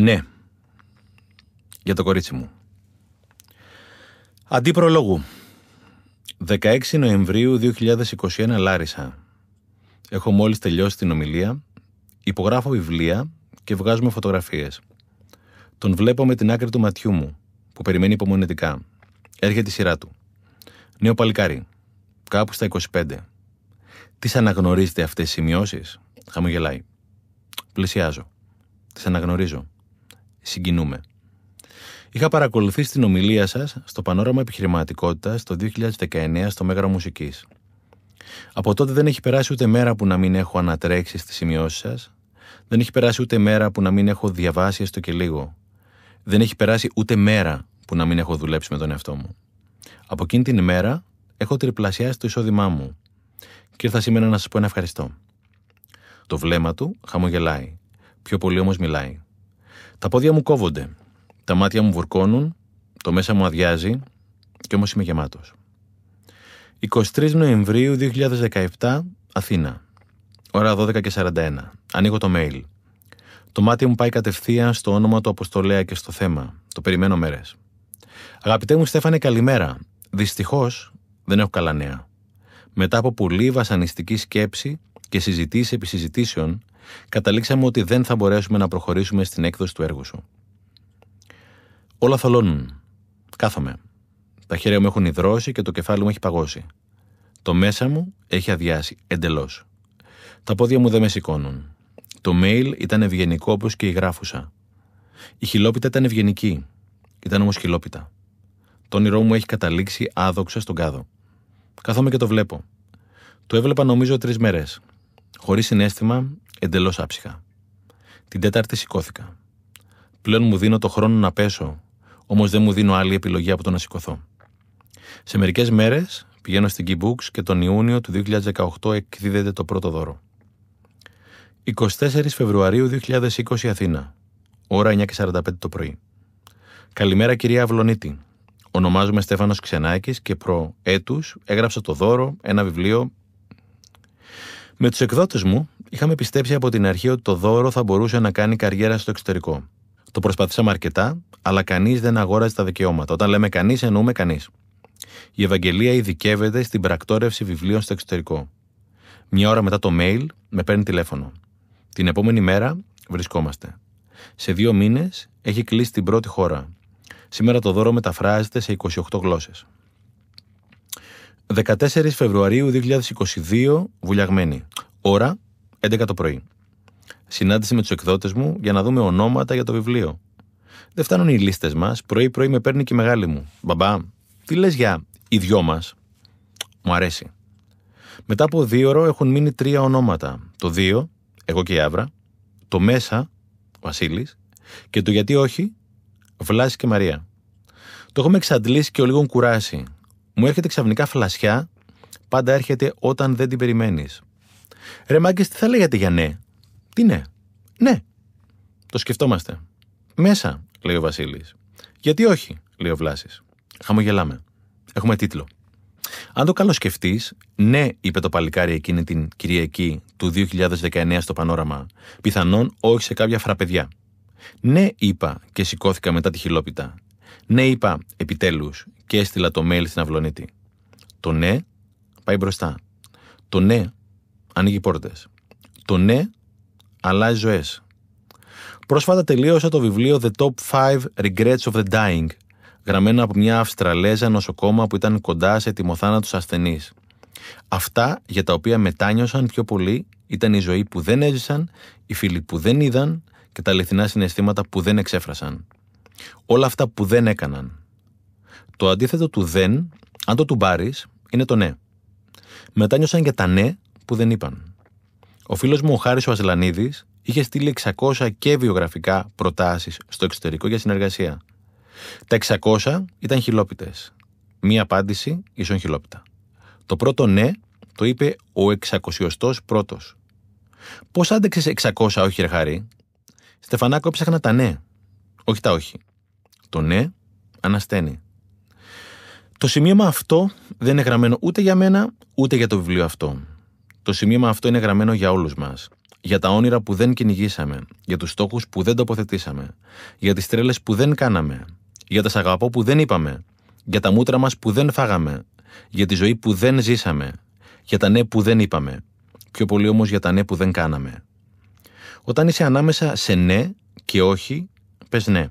Ναι. Για το κορίτσι μου. Αντί προλόγου. 16 Νοεμβρίου 2021 Λάρισα. Έχω μόλις τελειώσει την ομιλία, υπογράφω βιβλία και βγάζουμε φωτογραφίες. Τον βλέπω με την άκρη του ματιού μου, που περιμένει υπομονετικά. Έρχεται η σειρά του. Νέο παλικάρι. Κάπου στα 25. Τις αναγνωρίζετε αυτές οι σημειώσεις; Χαμογελάει. Πλησιάζω. Τις αναγνωρίζω. Συγκινούμε. Είχα παρακολουθήσει την ομιλία σας στο Πανόραμα Επιχειρηματικότητας το 2019 στο Μέγαρο Μουσικής. Από τότε δεν έχει περάσει ούτε μέρα που να μην έχω ανατρέξει στις σημειώσεις σας, δεν έχει περάσει ούτε μέρα που να μην έχω διαβάσει έστω και λίγο. Δεν έχει περάσει ούτε μέρα που να μην έχω δουλέψει με τον εαυτό μου. Από εκείνη την ημέρα έχω τριπλασιάσει το εισόδημά μου και ήρθα σήμερα να σας πω ένα ευχαριστώ. Το βλέμμα του χαμογελάει. Πιο πολύ όμως μιλάει. Τα πόδια μου κόβονται. Τα μάτια μου βουρκώνουν. Το μέσα μου αδειάζει. Και όμως είμαι γεμάτος. 23 Νοεμβρίου 2017, Αθήνα. Ώρα 12 και 41. Ανοίγω το mail. Το μάτι μου πάει κατευθείαν στο όνομα του Αποστολέα και στο θέμα. Το περιμένω μέρες. Αγαπητέ μου Στέφανε, καλημέρα. Δυστυχώς δεν έχω καλά νέα. Μετά από πολύ βασανιστική σκέψη και συζητήσεις επί συζητήσεων, καταλήξαμε ότι δεν θα μπορέσουμε να προχωρήσουμε στην έκδοση του έργου σου. Όλα θολώνουν. Κάθομαι. Τα χέρια μου έχουν υδρώσει και το κεφάλι μου έχει παγώσει. Το μέσα μου έχει αδειάσει εντελώς. Τα πόδια μου δεν με σηκώνουν. Το mail ήταν ευγενικό όπως και η γράφουσα. Η χιλόπιτα ήταν ευγενική. Ήταν όμως χιλόπιτα. Το όνειρό μου έχει καταλήξει άδοξα στον κάδο. Κάθομαι και το βλέπω. Το έβλεπα νομίζω τρεις μέρες. Χωρίς συνέστημα, εντελώς άψυχα. Την Τέταρτη σηκώθηκα. Πλέον μου δίνω το χρόνο να πέσω, όμως δεν μου δίνω άλλη επιλογή από το να σηκωθώ. Σε μερικές μέρες πηγαίνω στην Key Books και τον Ιούνιο του 2018 εκδίδεται το πρώτο δώρο. 24 Φεβρουαρίου 2020 Αθήνα. Ώρα 9.45 το πρωί. Καλημέρα κυρία Αυλονίτη. Ονομάζομαι Στέφανος Ξενάκης και προ έτους έγραψα το δώρο, ένα βιβλίο. Με τους εκδότες μου είχαμε πιστέψει από την αρχή ότι το δώρο θα μπορούσε να κάνει καριέρα στο εξωτερικό. Το προσπαθήσαμε αρκετά, αλλά κανείς δεν αγόραζε τα δικαιώματα. Όταν λέμε κανείς, εννοούμε κανείς. Η Ευαγγελία ειδικεύεται στην πρακτόρευση βιβλίων στο εξωτερικό. Μια ώρα μετά το mail με παίρνει τηλέφωνο. Την επόμενη μέρα βρισκόμαστε. Σε δύο μήνες έχει κλείσει την πρώτη χώρα. Σήμερα το δώρο μεταφράζεται σε 28 γλώσσες. 14 Φεβρουαρίου 2022, βουλιαγμένη. Ώρα 11 το πρωί. Συνάντηση με τους εκδότες μου για να δούμε ονόματα για το βιβλίο. Δεν φτάνουν οι λίστες μας. Πρωί-πρωί με παίρνει και η μεγάλη μου. Μπαμπά, τι λες για οι δυο μας; Μου αρέσει. Μετά από δύο ώρο έχουν μείνει τρία ονόματα. Το δύο, εγώ και η Άβρα. Το μέσα, Βασίλης. Και το γιατί όχι, Βλάση και Μαρία. Το έχουμε εξαντλήσει και ο λίγο κουράσει. Μου έρχεται ξαφνικά φλασιά, πάντα έρχεται όταν δεν την περιμένεις. Ρε μάγκες, τι θα λέγατε για ναι; Τι ναι; Ναι. Το σκεφτόμαστε. Μέσα, λέει ο Βασίλης. Γιατί όχι, λέει ο Βλάσης. Χαμογελάμε. Έχουμε τίτλο. Αν το καλοσκεφτεί, ναι, είπε το παλικάρι εκείνη την Κυριακή του 2019 στο πανόραμα, πιθανόν όχι σε κάποια φραπεδιά. Ναι, είπα και σηκώθηκα μετά τη χιλόπιτα. Ναι, είπα επιτέλους και έστειλα το mail στην Αυλονίτη. Το ναι πάει μπροστά. Το ναι ανοίγει πόρτες. Το ναι αλλάζει ζωές. Πρόσφατα τελείωσα το βιβλίο The Top 5 Regrets of the Dying, γραμμένο από μια Αυστραλέζα νοσοκόμα που ήταν κοντά σε τιμοθάνατου ασθενεί. Αυτά για τα οποία μετάνιωσαν πιο πολύ ήταν η ζωή που δεν έζησαν, οι φίλοι που δεν είδαν και τα αληθινά συναισθήματα που δεν εξέφρασαν. Όλα αυτά που δεν έκαναν. Το αντίθετο του δεν, αν το του πάρει, είναι το ναι. Μετάνιωσαν για τα ναι που δεν είπαν. Ο φίλος μου ο Χάρης ο Ασλανίδη είχε στείλει 600 και βιογραφικά προτάσεις στο εξωτερικό για συνεργασία. Τα 600 ήταν χιλόπιτες. Μία απάντηση ίσον χιλόπιτα. Το πρώτο ναι το είπε ο 600 πρώτος. Πώς άντεξες 600 όχι, ρε Χάρη; Στεφανάκο έψαχνα τα ναι. Όχι τα όχι. Το ναι ανασταίνει. Το σημείωμα αυτό δεν είναι γραμμένο ούτε για μένα, ούτε για το βιβλίο αυτό. Το σημείωμα αυτό είναι γραμμένο για όλους μας. Για τα όνειρα που δεν κυνηγήσαμε. Για τους στόχους που δεν τοποθετήσαμε. Για τις τρέλες που δεν κάναμε. Για τα σαγαπό που δεν είπαμε. Για τα μούτρα μας που δεν φάγαμε. Για τη ζωή που δεν ζήσαμε. Για τα ναι που δεν είπαμε. Πιο πολύ όμως για τα ναι που δεν κάναμε. Όταν είσαι ανάμεσα σε ναι και όχι, πες ναι.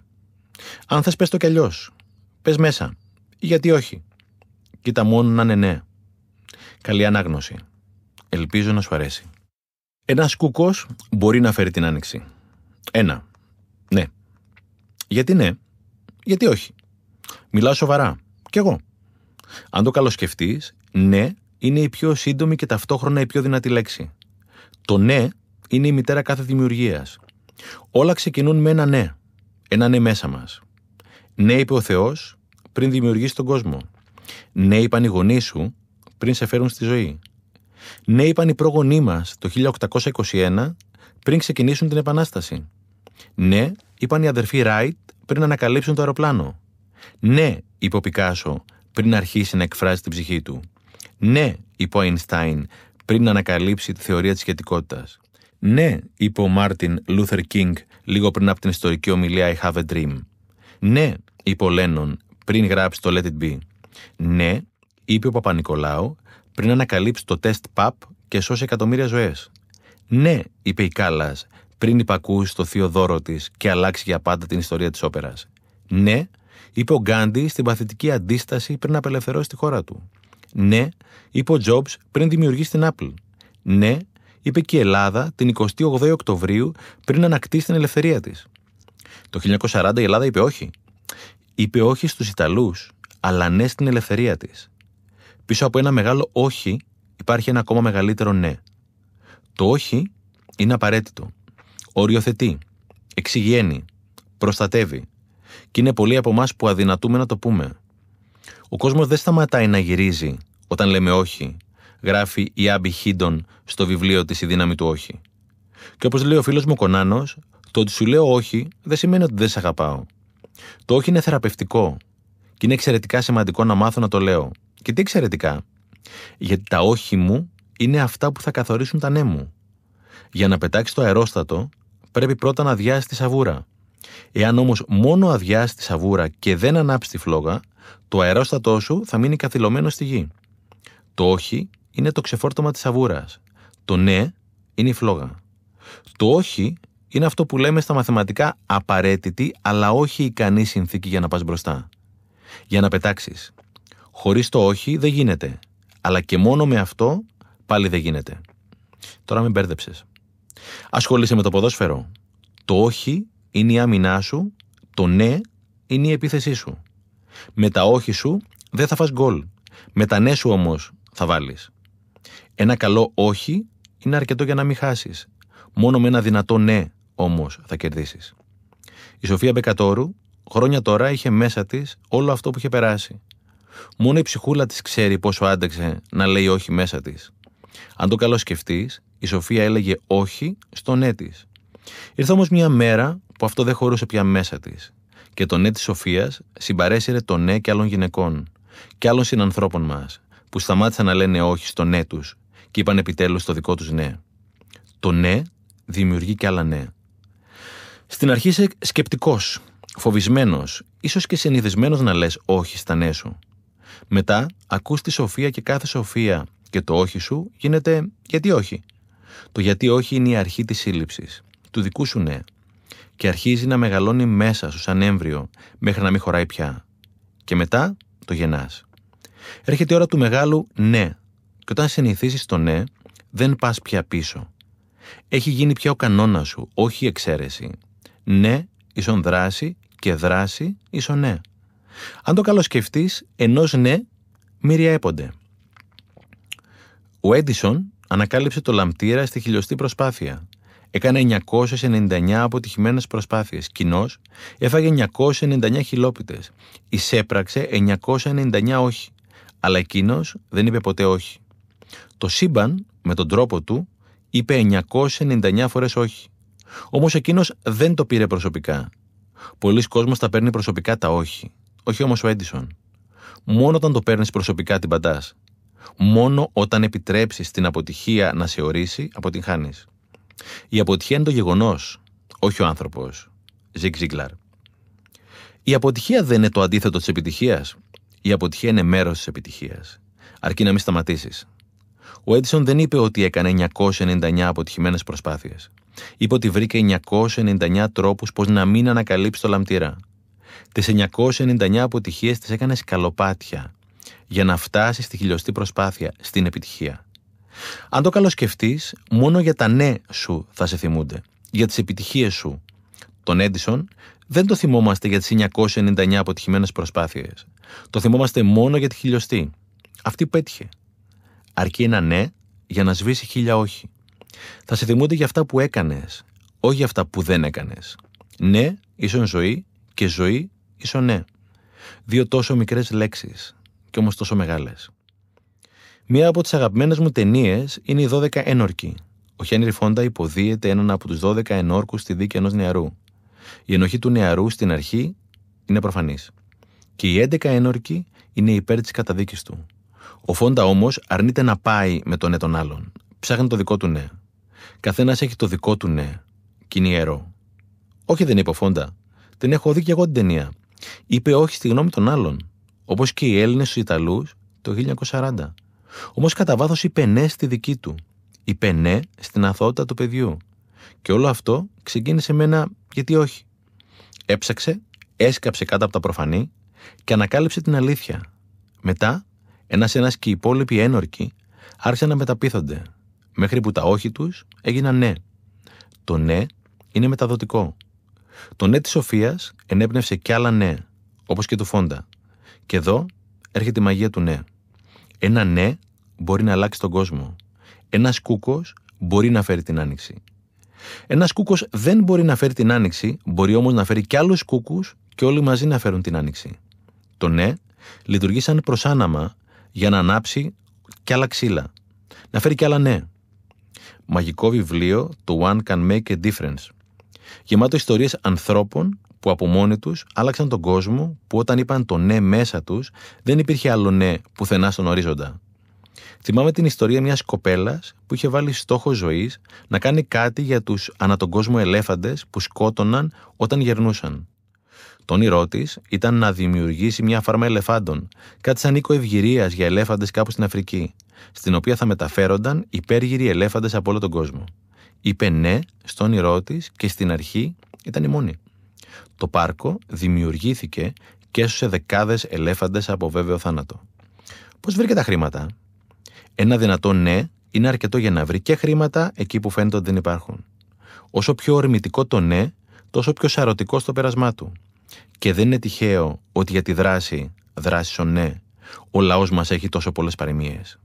Αν θες, πες το κι αλλιώς. Πες μέσα. Γιατί όχι; Κοίτα μόνο να είναι ναι. Καλή ανάγνωση. Ελπίζω να σου αρέσει. Ένας κούκος μπορεί να φέρει την άνοιξη. Ένα. Ναι. Γιατί ναι. Γιατί όχι; Μιλάω σοβαρά. Κι εγώ. Αν το καλοσκεφτείς, ναι είναι η πιο σύντομη και ταυτόχρονα η πιο δυνατή λέξη. Το ναι είναι η μητέρα κάθε δημιουργίας. Όλα ξεκινούν με ένα ναι. Ένα ναι μέσα μας. Ναι, είπε ο Θεός πριν δημιουργήσει τον κόσμο. Ναι, είπαν οι γονείς σου πριν σε φέρουν στη ζωή. Ναι, είπαν οι πρόγονοί μας το 1821 πριν ξεκινήσουν την Επανάσταση. Ναι, είπαν οι αδερφοί Ράιτ πριν ανακαλύψουν το αεροπλάνο. Ναι, είπε ο Πικάσο πριν αρχίσει να εκφράζει την ψυχή του. Ναι, είπε ο Αϊνστάιν πριν ανακαλύψει τη θεωρία της σχετικότητας. Ναι, είπε ο Μάρτιν Λούθερ Κίνγκ λίγο πριν από την ιστορική ομιλία I have a dream. Ναι, είπε ο Λένον πριν γράψει το Let it be. Ναι, είπε ο Παπα-Νικολάου πριν ανακαλύψει το τεστ PAP και σώσει εκατομμύρια ζωές. Ναι, είπε η Κάλλας πριν υπακούσει το θείο δώρο της και αλλάξει για πάντα την ιστορία της όπερας. Ναι, είπε ο Γκάντι στην παθητική αντίσταση πριν απελευθερώσει τη χώρα του. Ναι, είπε ο Jobs πριν δημιουργήσει την Apple. Ναι, είπε και η Ελλάδα την 28 Οκτωβρίου πριν ανακτήσει την ελευθερία της. Το 1940 η Ελλάδα είπε όχι. Είπε όχι στους Ιταλούς, αλλά ναι στην ελευθερία της. Πίσω από ένα μεγάλο όχι υπάρχει ένα ακόμα μεγαλύτερο ναι. Το όχι είναι απαραίτητο. Οριοθετεί, εξηγαίνει, προστατεύει. Και είναι πολλοί από εμάς που αδυνατούμε να το πούμε. Ο κόσμος δεν σταματάει να γυρίζει όταν λέμε όχι, γράφει η Άμπι Χίντον στο βιβλίο της Η δύναμη του όχι. Και όπως λέει ο φίλος μου Κονάνος, το ότι σου λέω όχι δεν σημαίνει ότι δεν σε αγαπάω. Το όχι είναι θεραπευτικό και είναι εξαιρετικά σημαντικό να μάθω να το λέω. Και τι εξαιρετικά; Γιατί τα όχι μου είναι αυτά που θα καθορίσουν τα ναι μου. Για να πετάξει το αερόστατο, πρέπει πρώτα να αδειάσει τη σαβούρα. Εάν όμως μόνο αδειάσει τη σαβούρα και δεν ανάψει τη φλόγα, το αερόστατό σου θα μείνει καθυλωμένο στη γη. Το όχι είναι το ξεφόρτωμα της σαβούρας. Το ναι είναι η φλόγα. Το όχι είναι αυτό που λέμε στα μαθηματικά απαραίτητη, αλλά όχι ικανή συνθήκη για να πας μπροστά. Για να πετάξεις. Χωρίς το όχι δεν γίνεται. Αλλά και μόνο με αυτό πάλι δεν γίνεται. Τώρα με μπέρδεψες. Ασχολείσαι με το ποδόσφαιρο. Το όχι είναι η άμυνά σου, το ναι είναι η επίθεσή σου. Με τα όχι σου δεν θα φας γκολ. Με τα ναι σου όμως θα βάλεις. Ένα καλό όχι είναι αρκετό για να μην χάσεις. Μόνο με ένα δυνατό ναι όμως θα κερδίσεις. Η Σοφία Μπεκατόρου χρόνια τώρα είχε μέσα της όλο αυτό που είχε περάσει. Μόνο η ψυχούλα της ξέρει πόσο άντεξε να λέει όχι μέσα της. Αν το καλό σκεφτείς, η Σοφία έλεγε όχι στο ναι της. Ήρθε όμως μια μέρα που αυτό δεν χωρούσε πια μέσα της. Και το ναι της Σοφίας συμπαρέσυρε το ναι και άλλων γυναικών και άλλων συνανθρώπων μας, που σταμάτησαν να λένε όχι στο ναι τους και είπαν επιτέλους το δικό τους ναι. Το ναι δημιουργεί και άλλα ναι. Στην αρχή είσαι σκεπτικός, φοβισμένος, ίσως και συνηθισμένος να λες όχι στα ναι σου. Μετά ακούς τη σοφία και κάθε σοφία και το όχι σου γίνεται γιατί όχι. Το γιατί όχι είναι η αρχή της σύλληψης, του δικού σου ναι. Και αρχίζει να μεγαλώνει μέσα σου σαν έμβριο μέχρι να μην χωράει πια. Και μετά το γεννάς. Έρχεται η ώρα του μεγάλου ναι. Και όταν συνηθίσεις το ναι, δεν πας πια πίσω. Έχει γίνει πια ο κανόνας σου, όχι η εξαίρεση. Ναι, ίσον δράση και δράση ίσον ναι. Αν το καλοσκεφτείς, ενός ναι μυριαέπονται. Ο Έντισον ανακάλυψε το λαμπτήρα στη χιλιοστή προσπάθεια. Έκανε 999 αποτυχημένες προσπάθειες. Κοινώ έφαγε 999 χιλόπιτες. Εισέπραξε 999 όχι. Αλλά εκείνος δεν είπε ποτέ όχι. Το σύμπαν, με τον τρόπο του, είπε 999 φορές όχι. Όμως εκείνος δεν το πήρε προσωπικά. Πολλοί κόσμος τα παίρνει προσωπικά τα όχι. Όχι όμως ο Έντισον. Μόνο όταν το παίρνεις προσωπικά την παντάς. Μόνο όταν επιτρέψεις την αποτυχία να σε ορίσει, αποτυγχάνει. Η αποτυχία είναι το γεγονός, όχι ο άνθρωπος. Ζιγκ Ζίγκλαρ. Η αποτυχία δεν είναι το αντίθετο της επιτυχίας. Η αποτυχία είναι μέρος της επιτυχίας. Αρκεί να μην σταματήσεις. Ο Έντισον δεν είπε ότι έκανε 999 αποτυχημένες προσπάθειες. Είπε ότι βρήκε 999 τρόπους πώς να μην ανακαλύψει το λαμπτήρα. Τις 999 αποτυχίες τις έκανε σκαλοπάτια για να φτάσει στη χιλιοστή προσπάθεια, στην επιτυχία. Αν το καλοσκεφτείς, μόνο για τα ναι σου θα σε θυμούνται. Για τις επιτυχίες σου. Τον Έντισον δεν το θυμόμαστε για τις 999 αποτυχημένες προσπάθειες. Το θυμόμαστε μόνο για τη χιλιοστή. Αυτή πέτυχε. Αρκεί ένα ναι για να σβήσει χίλια όχι. Θα σε θυμούνται για αυτά που έκανες, όχι για αυτά που δεν έκανες. Ναι ίσον ζωή και ζωή ίσον ναι. Δύο τόσο μικρές λέξεις, και όμως τόσο μεγάλες. Μία από τις αγαπημένες μου ταινίες είναι οι 12 ένορκοι. Ο Χένρι Φόντα υποδίεται έναν από τους 12 ενόρκους στη δίκη ενός νεαρού. Η ενοχή του νεαρού στην αρχή είναι προφανής. Και οι 11 ένορκοι είναι υπέρ της καταδίκης του. Ο Φόντα όμως αρνείται να πάει με τον ναι των άλλων. Ψάχνει το δικό του ναι. Καθένας έχει το δικό του ναι. Και είναι ιερό. Όχι, δεν είπε ο Φόντα. Την έχω δει και εγώ την ταινία. Είπε όχι στη γνώμη των άλλων. Όπως και οι Έλληνες στους Ιταλούς το 1940. Όμως κατά βάθος είπε ναι στη δική του. Είπε ναι στην αθότητα του παιδιού. Και όλο αυτό ξεκίνησε με ένα γιατί όχι. Έψαξε, έσκαψε κάτω από τα προφανή και ανακάλυψε την αλήθεια. Μετά, ένα-ένα και οι υπόλοιποι ένορκοι άρχισαν να μεταπίθονται, μέχρι που τα όχι τους έγιναν ναι. Το ναι είναι μεταδοτικό. Το ναι της Σοφίας ενέπνευσε κι άλλα ναι, όπως και του Φόντα. Και εδώ έρχεται η μαγεία του ναι. Ένα ναι μπορεί να αλλάξει τον κόσμο. Ένας κούκος μπορεί να φέρει την άνοιξη. Ένας κούκος δεν μπορεί να φέρει την άνοιξη, μπορεί όμως να φέρει κι άλλους κούκους και όλοι μαζί να φέρουν την άνοιξη. Το ναι λειτουργεί σαν προσάναμα για να ανάψει κι άλλα ξύλα. Να φέρει κι άλλα ναι. Μαγικό βιβλίο το One Can Make a Difference. Γεμάτο ιστορίες ανθρώπων που από μόνοι τους άλλαξαν τον κόσμο που όταν είπαν το ναι μέσα τους δεν υπήρχε άλλο ναι πουθενά στον ορίζοντα. Θυμάμαι την ιστορία μιας κοπέλας που είχε βάλει στόχο ζωής να κάνει κάτι για τους ανά τον κόσμο ελέφαντες που σκότωναν όταν γερνούσαν. Το όνειρό της ήταν να δημιουργήσει μια φάρμα ελεφάντων, κάτι σαν οίκο ευγυρίας για ελέφαντες κάπου στην Αφρική, στην οποία θα μεταφέρονταν υπέργυροι ελέφαντες από όλο τον κόσμο. Είπε ναι στο όνειρό της και στην αρχή ήταν η μόνη. Το πάρκο δημιουργήθηκε και έσωσε δεκάδες ελέφαντες από βέβαιο θάνατο. Πώς βρήκε τα χρήματα, Ένα δυνατό ναι είναι αρκετό για να βρει και χρήματα εκεί που φαίνεται ότι δεν υπάρχουν. Όσο πιο ορμητικό το ναι, τόσο πιο σαρωτικό στο πέρασμά του. Και δεν είναι τυχαίο ότι για τη δράση, δράσης ο ναι, ο λαός μας έχει τόσο πολλές παροιμίες.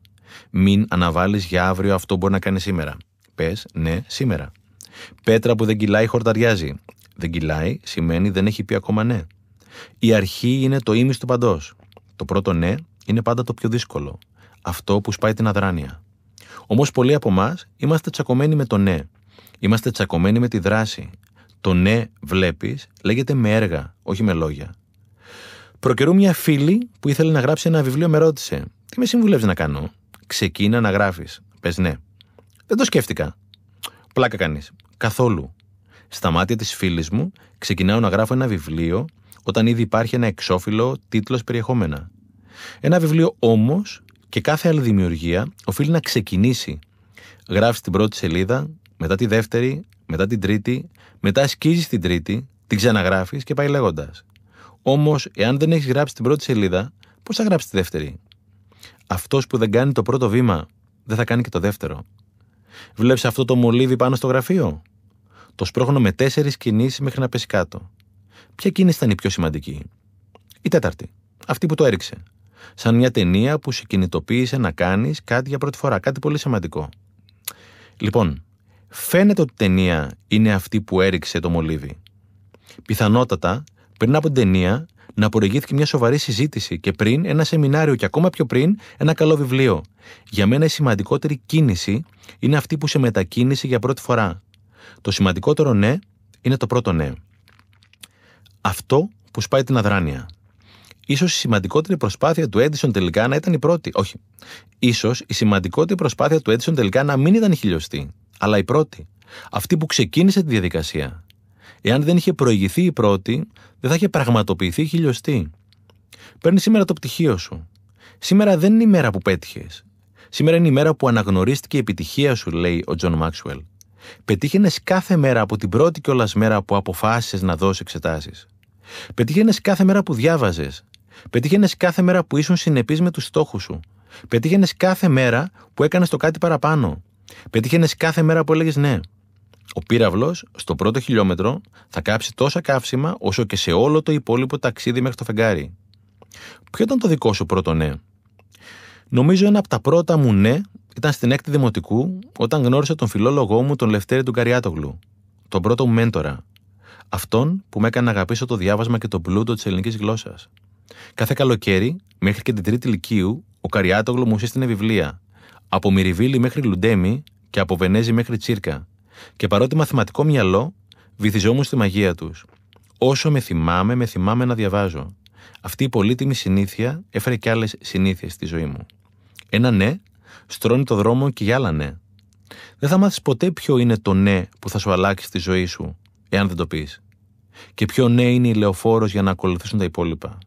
Μην αναβάλεις για αύριο αυτό που μπορεί να κάνεις σήμερα. Πες ναι, σήμερα. Πέτρα που δεν κυλάει χορταριάζει. Δεν κυλάει σημαίνει δεν έχει πει ακόμα ναι. Η αρχή είναι το ίμιση του παντός. Το πρώτο ναι είναι πάντα το πιο δύσκολο. Αυτό που σπάει την αδράνεια. Όμως πολλοί από εμάς είμαστε τσακωμένοι με το ναι. Είμαστε τσακωμένοι με τη δράση. Το ναι βλέπεις λέγεται με έργα, όχι με λόγια. Προκαιρού μια φίλη που ήθελε να γράψει ένα βιβλίο με ρώτησε: Τι με συμβουλεύεις να κάνω; Ξεκίνα να γράφεις. Πες ναι. Δεν το σκέφτηκα. Πλάκα κανεί. Καθόλου. Στα μάτια της φίλης μου ξεκινάω να γράφω ένα βιβλίο όταν ήδη υπάρχει ένα εξώφυλλο τίτλος περιεχόμενα. Ένα βιβλίο όμως και κάθε άλλη δημιουργία οφείλει να ξεκινήσει. Γράφεις την πρώτη σελίδα, μετά τη δεύτερη, μετά την τρίτη, μετά σκίζει την τρίτη, την ξαναγράφεις και πάει λέγοντας. Όμως, εάν δεν έχεις γράψει την πρώτη σελίδα, πώς θα γράψεις τη δεύτερη; Αυτός που δεν κάνει το πρώτο βήμα, δεν θα κάνει και το δεύτερο. Βλέπεις αυτό το μολύβι πάνω στο γραφείο; Το σπρώχνω με τέσσερις κινήσεις μέχρι να πέσει κάτω. Ποια κίνηση ήταν η πιο σημαντική; Η τέταρτη. Αυτή που το έριξε. Σαν μια ταινία που σε κινητοποίησε να κάνεις κάτι για πρώτη φορά. Κάτι πολύ σημαντικό. Λοιπόν, φαίνεται ότι η ταινία είναι αυτή που έριξε το μολύβι. Πιθανότατα, πριν από την ταινία, να προηγήθηκε μια σοβαρή συζήτηση και πριν ένα σεμινάριο και ακόμα πιο πριν ένα καλό βιβλίο. Για μένα η σημαντικότερη κίνηση είναι αυτή που σε μετακίνησε για πρώτη φορά. Το σημαντικότερο ναι είναι το πρώτο ναι. Αυτό που σπάει την αδράνεια. Ίσως η σημαντικότερη προσπάθεια του Edison τελικά να ήταν η πρώτη. Όχι. Ίσως η σημαντικότερη προσπάθεια του Edison τελικά να μην ήταν η χιλιοστή, αλλά η πρώτη. Αυτή που ξεκίνησε τη διαδικασία. Εάν δεν είχε προηγηθεί η πρώτη, δεν θα είχε πραγματοποιηθεί η χιλιοστή. Παίρνεις σήμερα το πτυχίο σου. Σήμερα δεν είναι η μέρα που πέτυχες. Σήμερα είναι η μέρα που αναγνωρίστηκε η επιτυχία σου, λέει ο Τζον Μάξουελ. Πετύχαινες κάθε μέρα από την πρώτη κιόλας μέρα που αποφάσισες να δώσεις εξετάσεις. Πετύχαινες κάθε μέρα που διάβαζες. Πετύχαινες κάθε μέρα που ήσουν συνεπής με τους στόχους σου. Πετύχαινες κάθε μέρα που έκανες το κάτι παραπάνω. Πετύχαινες κάθε μέρα που έλεγες ναι. Ο πύραυλος, στο πρώτο χιλιόμετρο, θα κάψει τόσα καύσιμα όσο και σε όλο το υπόλοιπο ταξίδι μέχρι το φεγγάρι. Ποιο ήταν το δικό σου πρώτο ναι; Νομίζω ένα από τα πρώτα μου ναι ήταν στην έκτη δημοτικού όταν γνώρισα τον φιλόλογό μου τον Λευτέρη του Καριάτογλου, τον πρώτο μου μέντορα. Αυτόν που με έκανε να αγαπήσω το διάβασμα και τον πλούτο της ελληνικής γλώσσας. Κάθε καλοκαίρι, μέχρι και την τρίτη ηλικίου, ο Καριάτογλου μου σύστηνε βιβλία. Από Μυριβίλη μέχρι Λουντέμι και από Βενέζη μέχρι Τσίρκα. Και παρότι μαθηματικό μυαλό, βυθιζόμουν στη μαγεία τους. Όσο με θυμάμαι, με θυμάμαι να διαβάζω. Αυτή η πολύτιμη συνήθεια έφερε και άλλες συνήθειες στη ζωή μου. Ένα ναι στρώνει το δρόμο και για άλλα ναι. Δεν θα μάθεις ποτέ ποιο είναι το ναι που θα σου αλλάξει τη ζωή σου, εάν δεν το πεις. Και ποιο ναι είναι η λεωφόρος για να ακολουθήσουν τα υπόλοιπα.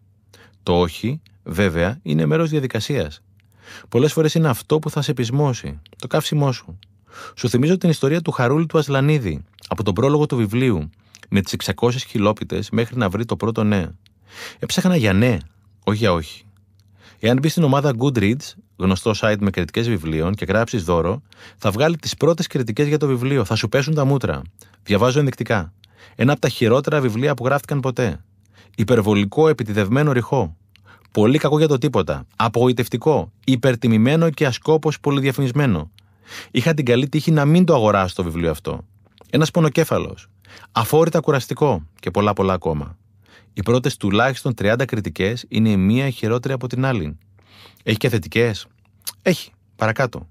Το όχι, βέβαια, είναι μέρος διαδικασίας. Πολλές φορές είναι αυτό που θα σε πεισμώσει, το καύσιμό σου. Σου θυμίζω την ιστορία του Χαρούλη του Ασλανίδη, από τον πρόλογο του βιβλίου, με τις 600 χιλόπιτες μέχρι να βρει το πρώτο ναι. Έψαχνα για ναι, όχι για όχι. Εάν μπει στην ομάδα Goodreads, γνωστό site με κριτικές βιβλίων, και γράψεις δώρο, θα βγάλει τις πρώτες κριτικές για το βιβλίο. Θα σου πέσουν τα μούτρα. Διαβάζω ενδεικτικά. Ένα από τα χειρότερα βιβλία που γράφτηκαν ποτέ. Υπερβολικό επιτιδευμένο ρηχό. Πολύ κακό για το τίποτα. Απογοητευτικό. Υπερτιμημένο και ασκόπο πολυδιαφημισμένο. Είχα την καλή τύχη να μην το αγοράσω το βιβλίο αυτό. Ένας πονοκέφαλος. Αφόρητα κουραστικό και πολλά πολλά ακόμα. Οι πρώτες τουλάχιστον 30 κριτικές είναι η μία χειρότερη από την άλλη. Έχει και θετικές. Έχει. Παρακάτω.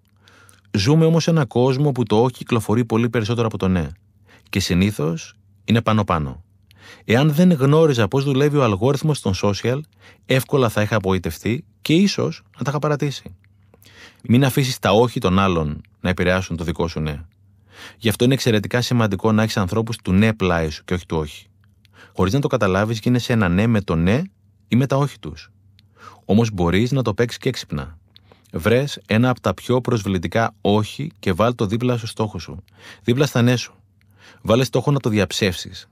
Ζούμε όμως σε ένα κόσμο που το όχι κυκλοφορεί πολύ περισσότερο από το ναι. Και συνήθως είναι πάνω-πάνω. Εάν δεν γνώριζα πώς δουλεύει ο αλγόριθμος των social, εύκολα θα είχα απογοητευτεί και ίσως να τα είχα παρατήσει. Μην αφήσεις τα όχι των άλλων να επηρεάσουν το δικό σου ναι. Γι' αυτό είναι εξαιρετικά σημαντικό να έχεις ανθρώπους του ναι πλάι σου και όχι του όχι. Χωρίς να το καταλάβεις, γίνεσαι ένα ναι με το ναι ή με τα όχι τους. Όμως μπορείς να το παίξεις και έξυπνα. Βρες ένα από τα πιο προσβλητικά όχι και βάλ το δίπλα στο στόχο σου. Δίπλα στα ναι σου. Βάλε στόχο να το διαψεύσεις.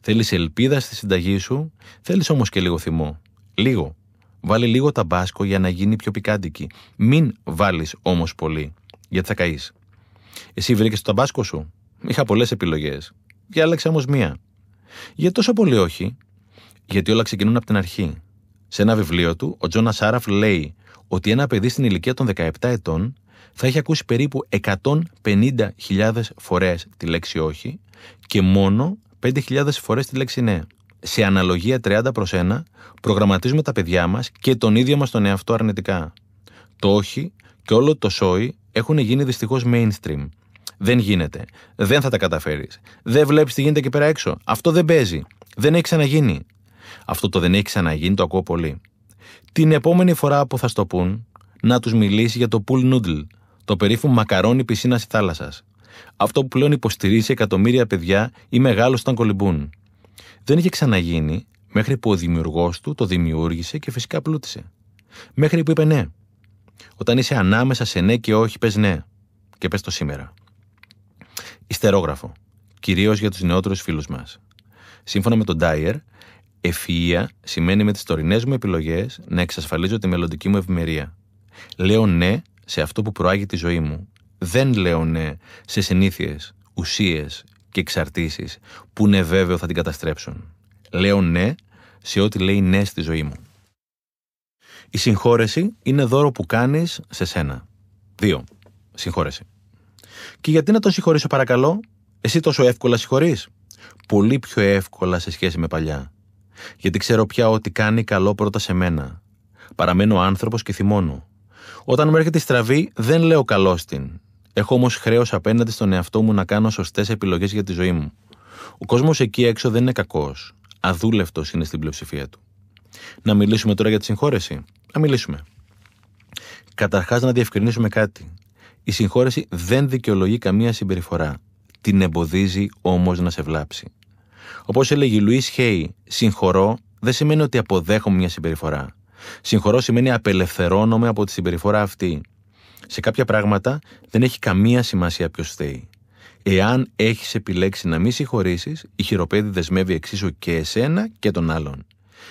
Θέλεις ελπίδα στη συνταγή σου, θέλεις όμως και λίγο θυμό. Λίγο. Βάλε λίγο ταμπάσκο για να γίνει πιο πικάντικη. Μην βάλεις όμως πολύ, γιατί θα καείς. Εσύ βρήκες το ταμπάσκο σου. Είχα πολλές επιλογές. Διάλεξα όμως μία. Γιατί τόσο πολύ όχι, γιατί όλα ξεκινούν από την αρχή. Σε ένα βιβλίο του, ο Τζόνας Σάραφ λέει ότι ένα παιδί στην ηλικία των 17 ετών θα έχει ακούσει περίπου 150.000 φορές τη λέξη όχι και μόνο 5.000 φορές τη λέξη ναι. Σε αναλογία 30 προς 1, προγραμματίζουμε τα παιδιά μας και τον ίδιο μας τον εαυτό αρνητικά. Το όχι και όλο το σόι έχουν γίνει δυστυχώς mainstream. Δεν γίνεται. Δεν θα τα καταφέρεις. Δεν βλέπεις τι γίνεται εκεί πέρα έξω. Αυτό δεν παίζει. Δεν έχει ξαναγίνει. Αυτό το δεν έχει ξαναγίνει το ακούω πολύ. Την επόμενη φορά που θα στο πούν, να τους μιλήσει για το pool noodle, το περίφημο μακαρόνι πισίνας της θάλασσας. Αυτό που πλέον υποστηρίζει εκατομμύρια παιδιά ή μεγάλο όταν κολυμπούν. Δεν είχε ξαναγίνει μέχρι που ο δημιουργός του το δημιούργησε και φυσικά πλούτησε. Μέχρι που είπε ναι. Όταν είσαι ανάμεσα σε ναι και όχι, πες ναι. Και πες το σήμερα. Ιστερόγραφο. Κυρίως για τους νεότερους φίλους μας. Σύμφωνα με τον Ντάιερ, ευφυα σημαίνει με τις τωρινές μου επιλογές να εξασφαλίζω τη μελλοντική μου ευημερία. Λέω ναι σε αυτό που προάγει τη ζωή μου. Δεν λέω ναι σε συνήθειες, ουσίες και εξαρτήσεις που είναι βέβαιο θα την καταστρέψουν. Λέω ναι σε ό,τι λέει ναι στη ζωή μου. Η συγχώρεση είναι δώρο που κάνεις σε σένα. 2. Συγχώρεση. Και γιατί να τον συγχωρήσω, παρακαλώ, εσύ τόσο εύκολα συγχωρείς. Πολύ πιο εύκολα σε σχέση με παλιά. Γιατί ξέρω πια ότι κάνει καλό πρώτα σε μένα. Παραμένω άνθρωπος και θυμώνω. Όταν μου έρχεται η στραβή, δεν λέω καλό στην. Έχω όμως χρέος απέναντι στον εαυτό μου να κάνω σωστές επιλογές για τη ζωή μου. Ο κόσμος εκεί έξω δεν είναι κακός. Αδούλευτος είναι στην πλειοψηφία του. Να μιλήσουμε τώρα για τη συγχώρεση. Να μιλήσουμε. Καταρχάς, να διευκρινίσουμε κάτι. Η συγχώρεση δεν δικαιολογεί καμία συμπεριφορά. την εμποδίζει όμως να σε βλάψει. Όπως έλεγε η Λουίς Χέι, συγχωρώ δεν σημαίνει ότι αποδέχομαι μια συμπεριφορά. Συγχωρώ σημαίνει απελευθερώνομαι από τη συμπεριφορά αυτή. Σε κάποια πράγματα δεν έχει καμία σημασία ποιος φταίει. Εάν έχεις επιλέξει να μην συγχωρήσεις, η χειροπέδη δεσμεύει εξίσου και εσένα και τον άλλον.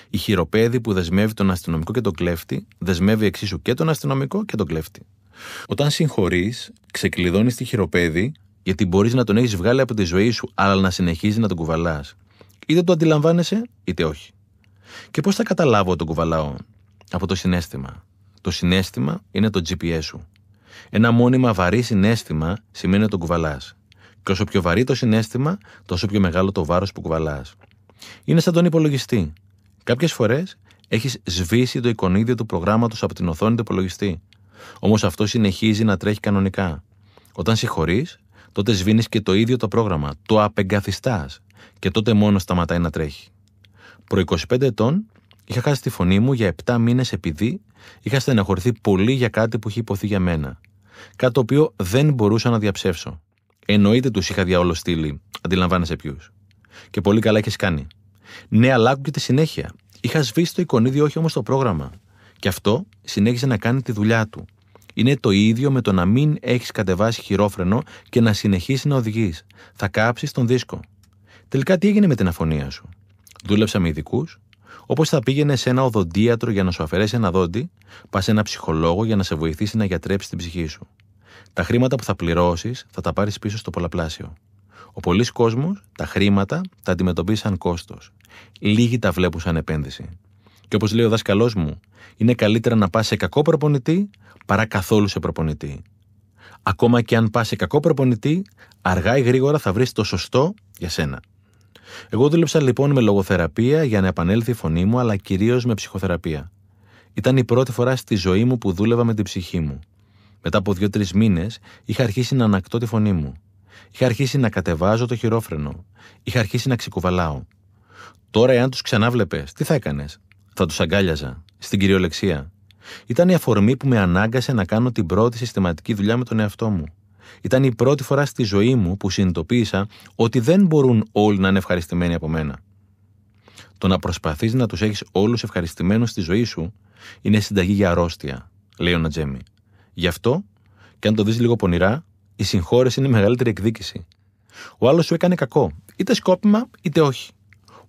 Η χειροπέδη που δεσμεύει τον αστυνομικό και τον κλέφτη, δεσμεύει εξίσου και τον αστυνομικό και τον κλέφτη. Όταν συγχωρείς, ξεκλειδώνεις τη χειροπέδη, γιατί μπορείς να τον έχεις βγάλει από τη ζωή σου, αλλά να συνεχίζεις να τον κουβαλάς. Είτε το αντιλαμβάνεσαι, είτε όχι. Και πώς θα καταλάβω τον κουβαλάω, από το συνέστημα. Το συνέστημα είναι το GPS σου. Ένα μόνιμα βαρύ συνέστημα σημαίνει ότι τον κουβαλάς. Και όσο πιο βαρύ το συνέστημα, τόσο πιο μεγάλο το βάρος που κουβαλάς. Είναι σαν τον υπολογιστή. Κάποιες φορές έχεις σβήσει το εικονίδιο του προγράμματος από την οθόνη του υπολογιστή. Όμως αυτό συνεχίζει να τρέχει κανονικά. Όταν συγχωρείς, τότε σβήνεις και το ίδιο το πρόγραμμα. Το απεγκαθιστάς. Και τότε μόνο σταματάει να τρέχει. Προ 25 ετών είχα χάσει τη φωνή μου για 7 μήνες επειδή είχα στεναχωρηθεί πολύ για κάτι που είχε υποθεί για μένα. Κάτι το οποίο δεν μπορούσα να διαψεύσω. Εννοείται τους είχα διαόλο στείλει, αντιλαμβάνεσαι ποιους. Και πολύ καλά έχεις κάνει. Ναι, αλλά άκου και τη συνέχεια. Είχα σβήσει το εικονίδιο, όχι όμως το πρόγραμμα. Και αυτό συνέχισε να κάνει τη δουλειά του. Είναι το ίδιο με το να μην έχεις κατεβάσει χειρόφρενο και να συνεχίσεις να οδηγείς. Θα κάψεις τον δίσκο. Τελικά τι έγινε με την αφωνία σου; Δούλεψα με ειδικούς; Όπως θα πήγαινε σε ένα οδοντίατρο για να σου αφαιρέσει ένα δόντι, πας σε ένα ψυχολόγο για να σε βοηθήσει να γιατρέψεις την ψυχή σου. Τα χρήματα που θα πληρώσεις θα τα πάρεις πίσω στο πολλαπλάσιο. Ο πολλής κόσμος τα χρήματα τα αντιμετωπίζεις σαν κόστος. Λίγοι τα βλέπουν σαν επένδυση. Και όπως λέει ο δάσκαλός μου, είναι καλύτερα να πας σε κακό προπονητή παρά καθόλου σε προπονητή. Ακόμα και αν πας σε κακό προπονητή, αργά ή γρήγορα θα βρεις το σωστό για σένα. Εγώ δούλεψα λοιπόν με λογοθεραπεία για να επανέλθει η φωνή μου, αλλά κυρίως με ψυχοθεραπεία. Ήταν η πρώτη φορά στη ζωή μου που δούλευα με την ψυχή μου. Μετά από δύο-τρεις μήνες είχα αρχίσει να ανακτώ τη φωνή μου. Είχα αρχίσει να κατεβάζω το χειρόφρενο. Είχα αρχίσει να ξεκουβαλάω. Τώρα, εάν τους ξανάβλεπες, τι θα έκανες; Θα τους αγκάλιαζα. Στην κυριολεξία. Ήταν η αφορμή που με ανάγκασε να κάνω την πρώτη συστηματική δουλειά με τον εαυτό μου. Ήταν η πρώτη φορά στη ζωή μου που συνειδητοποίησα ότι δεν μπορούν όλοι να είναι ευχαριστημένοι από μένα. Το να προσπαθείς να τους έχεις όλους ευχαριστημένους στη ζωή σου είναι συνταγή για αρρώστια, λέει ο Νατζέμι. Γι' αυτό, και αν το δεις λίγο πονηρά, η συγχώρεση είναι η μεγαλύτερη εκδίκηση. Ο άλλος σου έκανε κακό, είτε σκόπιμα είτε όχι.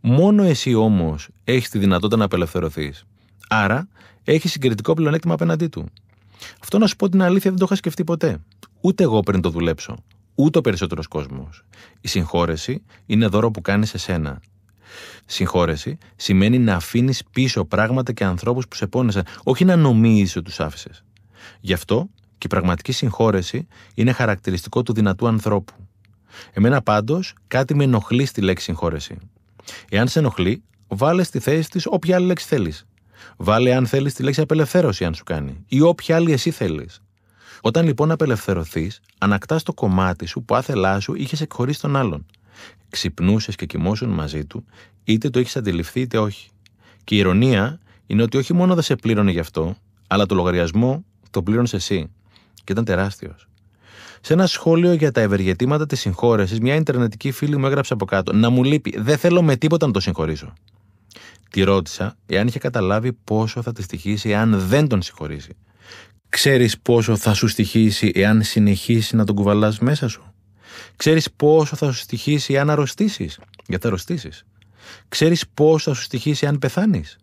Μόνο εσύ όμως έχεις τη δυνατότητα να απελευθερωθείς. Άρα, έχεις συγκριτικό πλεονέκτημα απέναντί του. Αυτό να σου πω την αλήθεια δεν το είχα σκεφτεί ποτέ. Ούτε εγώ πριν το δουλέψω. Ούτε ο περισσότερος κόσμος. Η συγχώρεση είναι δώρο που κάνεις σε σένα. Συγχώρεση σημαίνει να αφήνεις πίσω πράγματα και ανθρώπους που σε πόνεσαν, όχι να νομίζεις ότι τους άφησες. Γι' αυτό και η πραγματική συγχώρεση είναι χαρακτηριστικό του δυνατού ανθρώπου. Εμένα πάντως κάτι με ενοχλεί στη λέξη συγχώρεση. Εάν σε ενοχλεί, βάλε στη θέση της όποια άλλη λέξη θέλεις. Βάλε αν θέλεις τη λέξη απελευθέρωση, αν σου κάνει, ή όποια άλλη εσύ θέλεις. Όταν λοιπόν απελευθερωθείς, ανακτάς το κομμάτι σου που άθελά σου είχες εκχωρήσει τον άλλον. Ξυπνούσες και κοιμόσουν μαζί του, είτε το έχεις αντιληφθεί είτε όχι. Και η ηρωνία είναι ότι όχι μόνο δεν σε πλήρωνε γι' αυτό, αλλά το λογαριασμό το πλήρωνες εσύ. Και ήταν τεράστιος. Σε ένα σχόλιο για τα ευεργετήματα της συγχώρεσης, μια Ιντερνετική φίλη μου έγραψε από κάτω: Να μου λείπει, δεν θέλω με τίποτα να το συγχωρήσω. Τη ρώτησα εάν είχε καταλάβει πόσο θα της στοιχήσει εάν δεν τον συγχωρήσει. Ξέρεις πόσο θα σου στοιχήσει εάν συνεχίσει να τον κουβαλάς μέσα σου; Ξέρεις πόσο θα σου στοιχήσει εάν αρρωστήσεις, γιατί θα αρρωστήσεις; Ξέρεις πόσο θα σου στοιχήσει εάν πεθάνεις;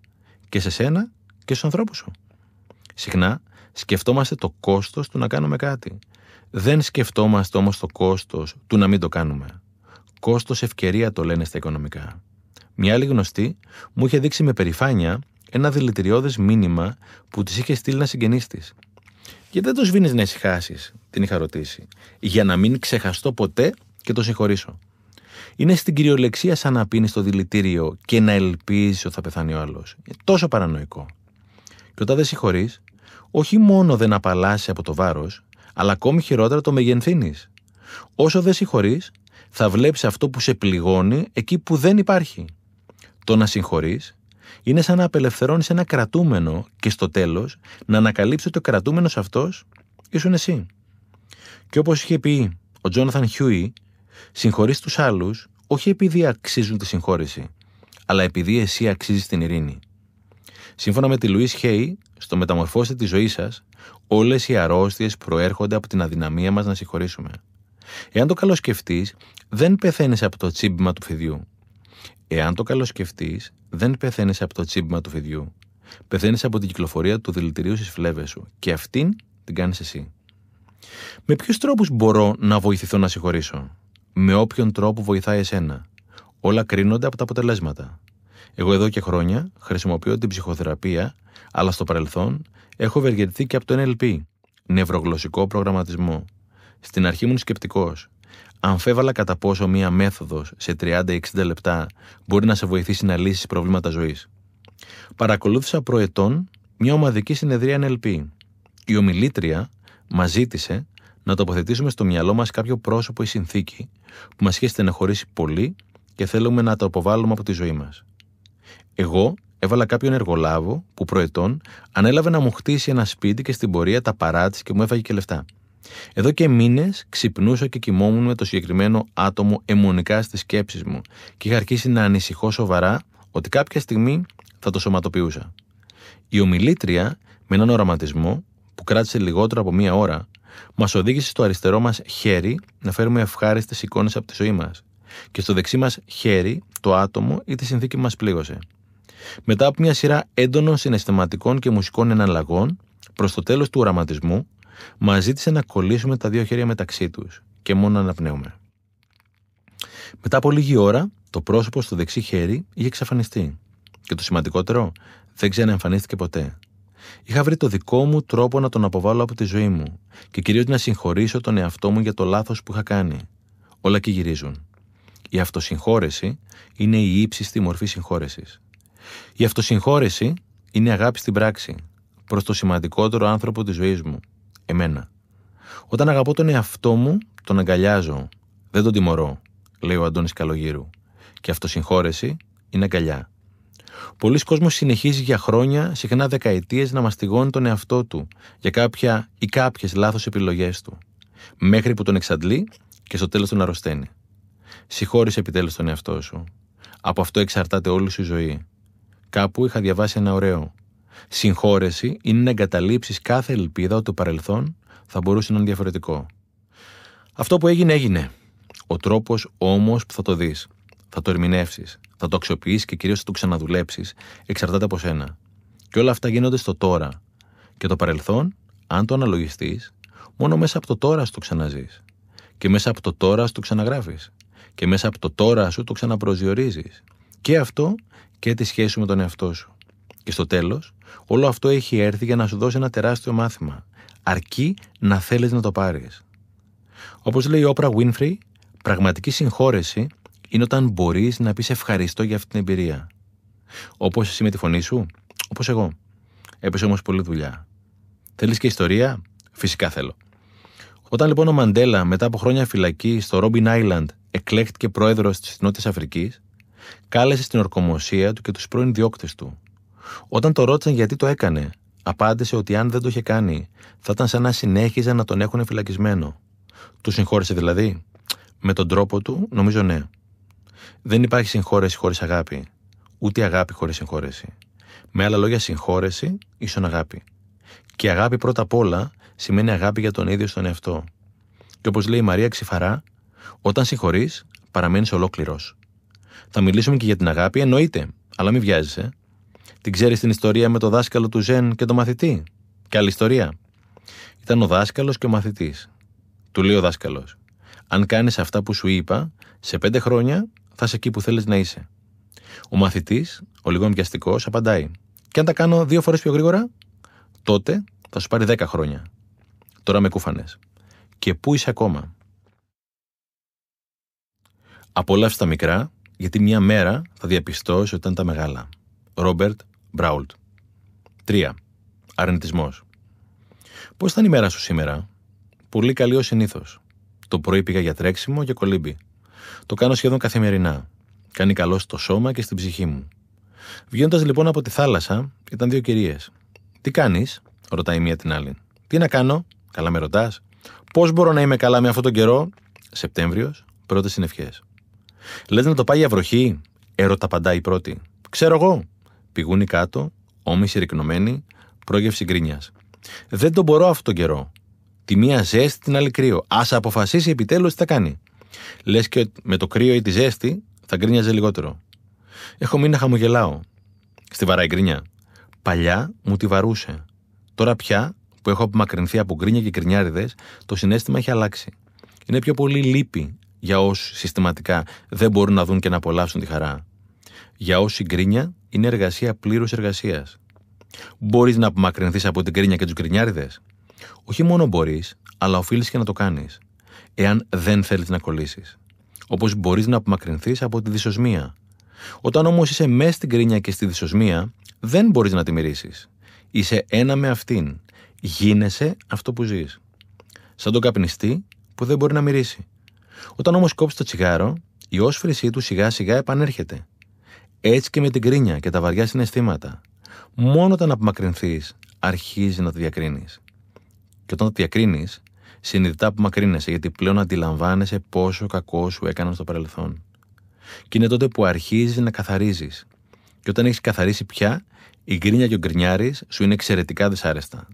Και σε σένα και στους ανθρώπους σου. Συχνά σκεφτόμαστε το κόστος του να κάνουμε κάτι. Δεν σκεφτόμαστε όμως το κόστος του να μην το κάνουμε. Κόστος ευκαιρία το λένε στα οικονομικά. Μια άλλη γνωστή μου είχε δείξει με περηφάνεια ένα δηλητηριώδες μήνυμα που της είχε στείλει ένα συγγενής της. Γιατί δεν το σβήνει να ησυχάσεις, την είχα ρωτήσει. Για να μην ξεχαστώ ποτέ και το συγχωρήσω. Είναι στην κυριολεξία σαν να πίνεις το δηλητήριο και να ελπίζεις ότι θα πεθάνει ο άλλος. τόσο παρανοϊκό. Και όταν δεν συγχωρείς, όχι μόνο δεν απαλλάσσει από το βάρος, αλλά ακόμη χειρότερα το μεγενθύνεις. Όσο δεν συγχωρείς, θα βλέπεις αυτό που σε πληγώνει εκεί που δεν υπάρχει. Το να συγχωρείς είναι σαν να απελευθερώνεις ένα κρατούμενο και στο τέλος να ανακαλύψει ότι ο κρατούμενος αυτός ήσουν εσύ. Και όπως είχε πει ο Τζόναθαν Χιούι, Συγχωρείς τους άλλους όχι επειδή αξίζουν τη συγχώρεση, αλλά επειδή εσύ αξίζεις την ειρήνη. Σύμφωνα με τη Λουίς Χέι, στο μεταμορφώστε τη ζωή σας, όλες οι αρρώστιες προέρχονται από την αδυναμία μας να συγχωρήσουμε. Εάν το καλοσκεφτείς, δεν πεθαίνεις από το τσίμπημα του φιδιού. Εάν το καλοσκεφτείς, δεν πεθαίνεις από το τσίμπημα του φιδιού. Πεθαίνεις από την κυκλοφορία του δηλητηρίου στις φλέβες σου και αυτήν την κάνεις εσύ. Με ποιους τρόπους μπορώ να βοηθηθώ να συγχωρήσω, Με όποιον τρόπο βοηθάει εσένα; Όλα κρίνονται από τα αποτελέσματα. Εγώ εδώ και χρόνια χρησιμοποιώ την ψυχοθεραπεία, αλλά στο παρελθόν έχω ευεργετηθεί και από το NLP, νευρογλωσσικό προγραμματισμό. Στην αρχή ήμουν σκεπτικός. Αμφέβαλα κατά πόσο μία μέθοδος σε 30-60 λεπτά μπορεί να σε βοηθήσει να λύσεις προβλήματα ζωής. Παρακολούθησα προετών μια ομαδική συνεδρία NLP. Η ομιλήτρια μας ζήτησε να τοποθετήσουμε στο μυαλό μας κάποιο πρόσωπο ή συνθήκη που μας έχει στεναχωρήσει πολύ και θέλουμε να το αποβάλουμε από τη ζωή μας. Εγώ έβαλα κάποιον εργολάβο που προετών ανέλαβε να μου χτίσει ένα σπίτι και στην πορεία τα παράτησε και μου έφαγε και λεφτά. Εδώ και μήνες ξυπνούσα και κοιμόμουν με το συγκεκριμένο άτομο αιμονικά στις σκέψεις μου και είχα αρχίσει να ανησυχώ σοβαρά ότι κάποια στιγμή θα το σωματοποιούσα. Η ομιλήτρια, με έναν οραματισμό που κράτησε λιγότερο από μία ώρα, μας οδήγησε στο αριστερό μας χέρι να φέρουμε ευχάριστες εικόνες από τη ζωή μας και στο δεξί μας χέρι το άτομο ή τη συνθήκη που μας πλήγωσε. Μετά από μια σειρά έντονων συναισθηματικών και μουσικών εναλλαγών, προς το τέλος του οραματισμού, μα ζήτησε να κολλήσουμε τα δύο χέρια μεταξύ τους και μόνο να αναπνέουμε. Μετά από λίγη ώρα, το πρόσωπο στο δεξί χέρι είχε εξαφανιστεί. Και το σημαντικότερο, δεν ξαναεμφανίστηκε ποτέ. Είχα βρει το δικό μου τρόπο να τον αποβάλω από τη ζωή μου και κυρίως να συγχωρήσω τον εαυτό μου για το λάθος που είχα κάνει. Όλα εκεί γυρίζουν. Η αυτοσυγχώρεση είναι η ύψιστη μορφή συγχώρεσης. Η αυτοσυγχώρεση είναι αγάπη στην πράξη προς το σημαντικότερο άνθρωπο της ζωής μου, εμένα. Όταν αγαπώ τον εαυτό μου, τον αγκαλιάζω. Δεν τον τιμωρώ, λέει ο Αντώνης Καλογύρου. Και αυτοσυγχώρεση είναι αγκαλιά. Πολλοί κόσμος συνεχίζει για χρόνια, συχνά δεκαετίες, να μαστιγώνει τον εαυτό του για κάποια ή κάποιες λάθος επιλογές του. Μέχρι που τον εξαντλεί και στο τέλος τον αρρωσταίνει. Συγχώρησε επιτέλους τον εαυτό σου. Από αυτό εξαρτάται όλη σου η ζωή. Κάπου είχα διαβάσει ένα ωραίο. Συγχώρεση είναι να εγκαταλείψεις κάθε ελπίδα ότι το παρελθόν θα μπορούσε να είναι διαφορετικό. Αυτό που έγινε, έγινε. Ο τρόπος όμως που θα το δεις, θα το ερμηνεύσεις, θα το αξιοποιήσει και κυρίως θα το ξαναδουλέψεις, εξαρτάται από σένα. Και όλα αυτά γίνονται στο τώρα. Και το παρελθόν, αν το αναλογιστείς, μόνο μέσα από το τώρα σου το ξαναζείς. Και μέσα από το τώρα σου το ξαναγράφεις. Και μέσα από το τώρα σου το ξαναπροσδιορίζεις. Και αυτό και τη σχέση σου με τον εαυτό σου. Και στο τέλος, όλο αυτό έχει έρθει για να σου δώσει ένα τεράστιο μάθημα. Αρκεί να θέλεις να το πάρεις. Όπως λέει η Όπρα Winfrey, πραγματική συγχώρεση είναι όταν μπορείς να πεις ευχαριστώ για αυτή την εμπειρία. Όπως εσύ με τη φωνή σου, όπως εγώ. Έπεσε όμως πολλή δουλειά. Θέλεις και ιστορία, φυσικά θέλω. Όταν λοιπόν ο Μαντέλα μετά από χρόνια φυλακή στο Ρόμπιν Άιλαντ εκλέχτηκε πρόεδρος της Νότιας Αφρικής, κάλεσε στην ορκομοσία του και τους πρώην διώκτες του. Όταν το ρώτησαν γιατί το έκανε, απάντησε ότι αν δεν το είχε κάνει, θα ήταν σαν να συνέχιζαν να τον έχουν φυλακισμένο. Του συγχώρεσε δηλαδή. Με τον τρόπο του, νομίζω ναι. Δεν υπάρχει συγχώρεση χωρίς αγάπη. Ούτε αγάπη χωρίς συγχώρεση. Με άλλα λόγια, συγχώρεση ίσον αγάπη. Και αγάπη πρώτα απ' όλα σημαίνει αγάπη για τον ίδιο στον εαυτό. Και όπως λέει η Μαρία Ξηφαρά, όταν συγχωρείς, παραμένεις ολόκληρος. Θα μιλήσουμε και για την αγάπη, εννοείται, αλλά μην βιάζεσαι. Την ξέρεις την ιστορία με το δάσκαλο του Ζεν και το μαθητή; Και άλλη ιστορία. Ήταν ο δάσκαλος και ο μαθητής. Του λέει ο δάσκαλος: Αν κάνεις αυτά που σου είπα, σε πέντε χρόνια θα είσαι εκεί που θέλεις να είσαι. Ο μαθητής, ο λίγο βιαστικός, απαντάει: Και αν τα κάνω δύο φορές πιο γρήγορα, τότε θα σου πάρει δέκα χρόνια. Τώρα με κούφανες. Και πού είσαι ακόμα; Απολαύσει τα μικρά, γιατί μια μέρα θα διαπιστώσει ότι ήταν τα μεγάλα. Ρόμπερτ Μπράουλτ. 3. Αρνητισμός. Πώς ήταν η μέρα σου σήμερα, Πολύ καλή ως συνήθως. Το πρωί πήγα για τρέξιμο και κολύμπι. Το κάνω σχεδόν καθημερινά. Κάνει καλό στο σώμα και στην ψυχή μου. Βγαίνοντας λοιπόν από τη θάλασσα, ήταν δύο κυρίες. Τι κάνεις, ρωτάει μία την άλλη. Τι να κάνω, καλά με ρωτάς. Πώς μπορώ να είμαι καλά με αυτόν τον καιρό, Σεπτέμβριος, Πρώτες συνευχέ. Λες να το πάει για βροχή, έρωτα απαντάει η πρώτη. Ξέρω εγώ. Πηγούνι κάτω, όμοιση ρικνωμένη, πρόγευση γκρίνιας. Δεν τον μπορώ αυτόν τον καιρό. Τη μία ζέστη, την άλλη κρύο. Α αποφασίσει επιτέλους τι θα κάνει. Λες και με το κρύο ή τη ζέστη θα γκρίνιαζε λιγότερο. Έχω μείνει να χαμογελάω. Στη βαράει γκρίνια. Παλιά μου τη βαρούσε. Τώρα πια που έχω απομακρυνθεί από γκρίνια και γκρινιάριδες, το συνέστημα έχει αλλάξει. Είναι πιο πολύ λύπη για όσου συστηματικά δεν μπορούν να δουν και να απολαύσουν τη χαρά. Για όσου η γκρίνια είναι εργασία πλήρους εργασίας. Μπορείς να απομακρυνθείς από την γκρίνια και τους γκρινιάριδες. Όχι μόνο μπορείς, αλλά οφείλεις και να το κάνεις. Εάν δεν θέλεις να κολλήσεις. Όπως μπορείς να απομακρυνθείς από τη δυσοσμία. Όταν όμως είσαι μέσα στην γκρίνια και στη δυσοσμία, δεν μπορείς να τη μυρίσει. Είσαι ένα με αυτήν. Γίνεσαι αυτό που ζεις. Σαν τον καπνιστή που δεν μπορεί να μυρίσει. Όταν όμως κόψεις το τσιγάρο, η όσφρησή του σιγά σιγά επανέρχεται. Έτσι και με την κρίνια και τα βαριά συναισθήματα. Μόνο όταν απομακρυνθείς, αρχίζει να το διακρίνεις. Και όταν το διακρίνεις, συνειδητά απομακρύνεσαι γιατί πλέον αντιλαμβάνεσαι πόσο κακό σου έκαναν στο παρελθόν. Και είναι τότε που αρχίζεις να καθαρίζεις. Και όταν έχεις καθαρίσει πια, η γκρίνια και ο γκρινιάρης σου είναι εξαιρετικά δυσάρεστα.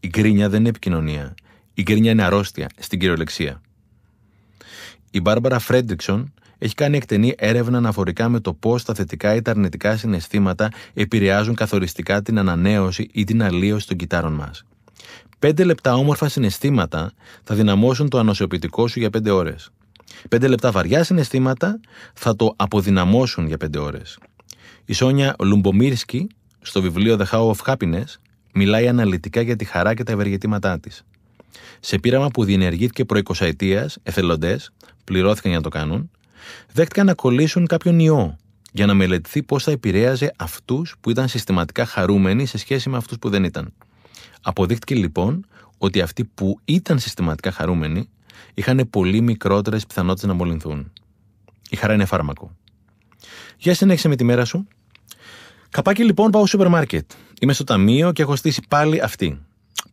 Η γκρίνια δεν είναι επικοινωνία. Η γκρίνια είναι αρρώστια, στην κυριολεξία. Η Μπάρμπαρα Φρέντριξον έχει κάνει εκτενή έρευνα αναφορικά με το πώς τα θετικά ή τα αρνητικά συναισθήματα επηρεάζουν καθοριστικά την ανανέωση ή την αλλίωση των κυτάρων μας. Πέντε λεπτά όμορφα συναισθήματα θα δυναμώσουν το ανοσιοποιητικό σου για πέντε ώρες. Πέντε λεπτά βαριά συναισθήματα θα το αποδυναμώσουν για πέντε ώρες. Η Σόνια Λουμπομίρσκι, στο βιβλίο The How of Happiness, μιλάει αναλυτικά για τη χαρά και τα ευεργετήματά της. Σε πείραμα που διενεργήθηκε προ 20 ετία, εθελοντές, πληρώθηκαν για να το κάνουν, δέχτηκαν να κολλήσουν κάποιον ιό για να μελετηθεί πώς θα επηρέαζε αυτούς που ήταν συστηματικά χαρούμενοι σε σχέση με αυτούς που δεν ήταν. Αποδείχτηκε λοιπόν ότι αυτοί που ήταν συστηματικά χαρούμενοι είχαν πολύ μικρότερες πιθανότητες να μολυνθούν. Η χαρά είναι φάρμακο. Για συνέχισε με τη μέρα σου. Καπάκι λοιπόν πάω στο σούπερ μάρκετ. Είμαι στο ταμείο και έχω στήσει πάλι αυτή.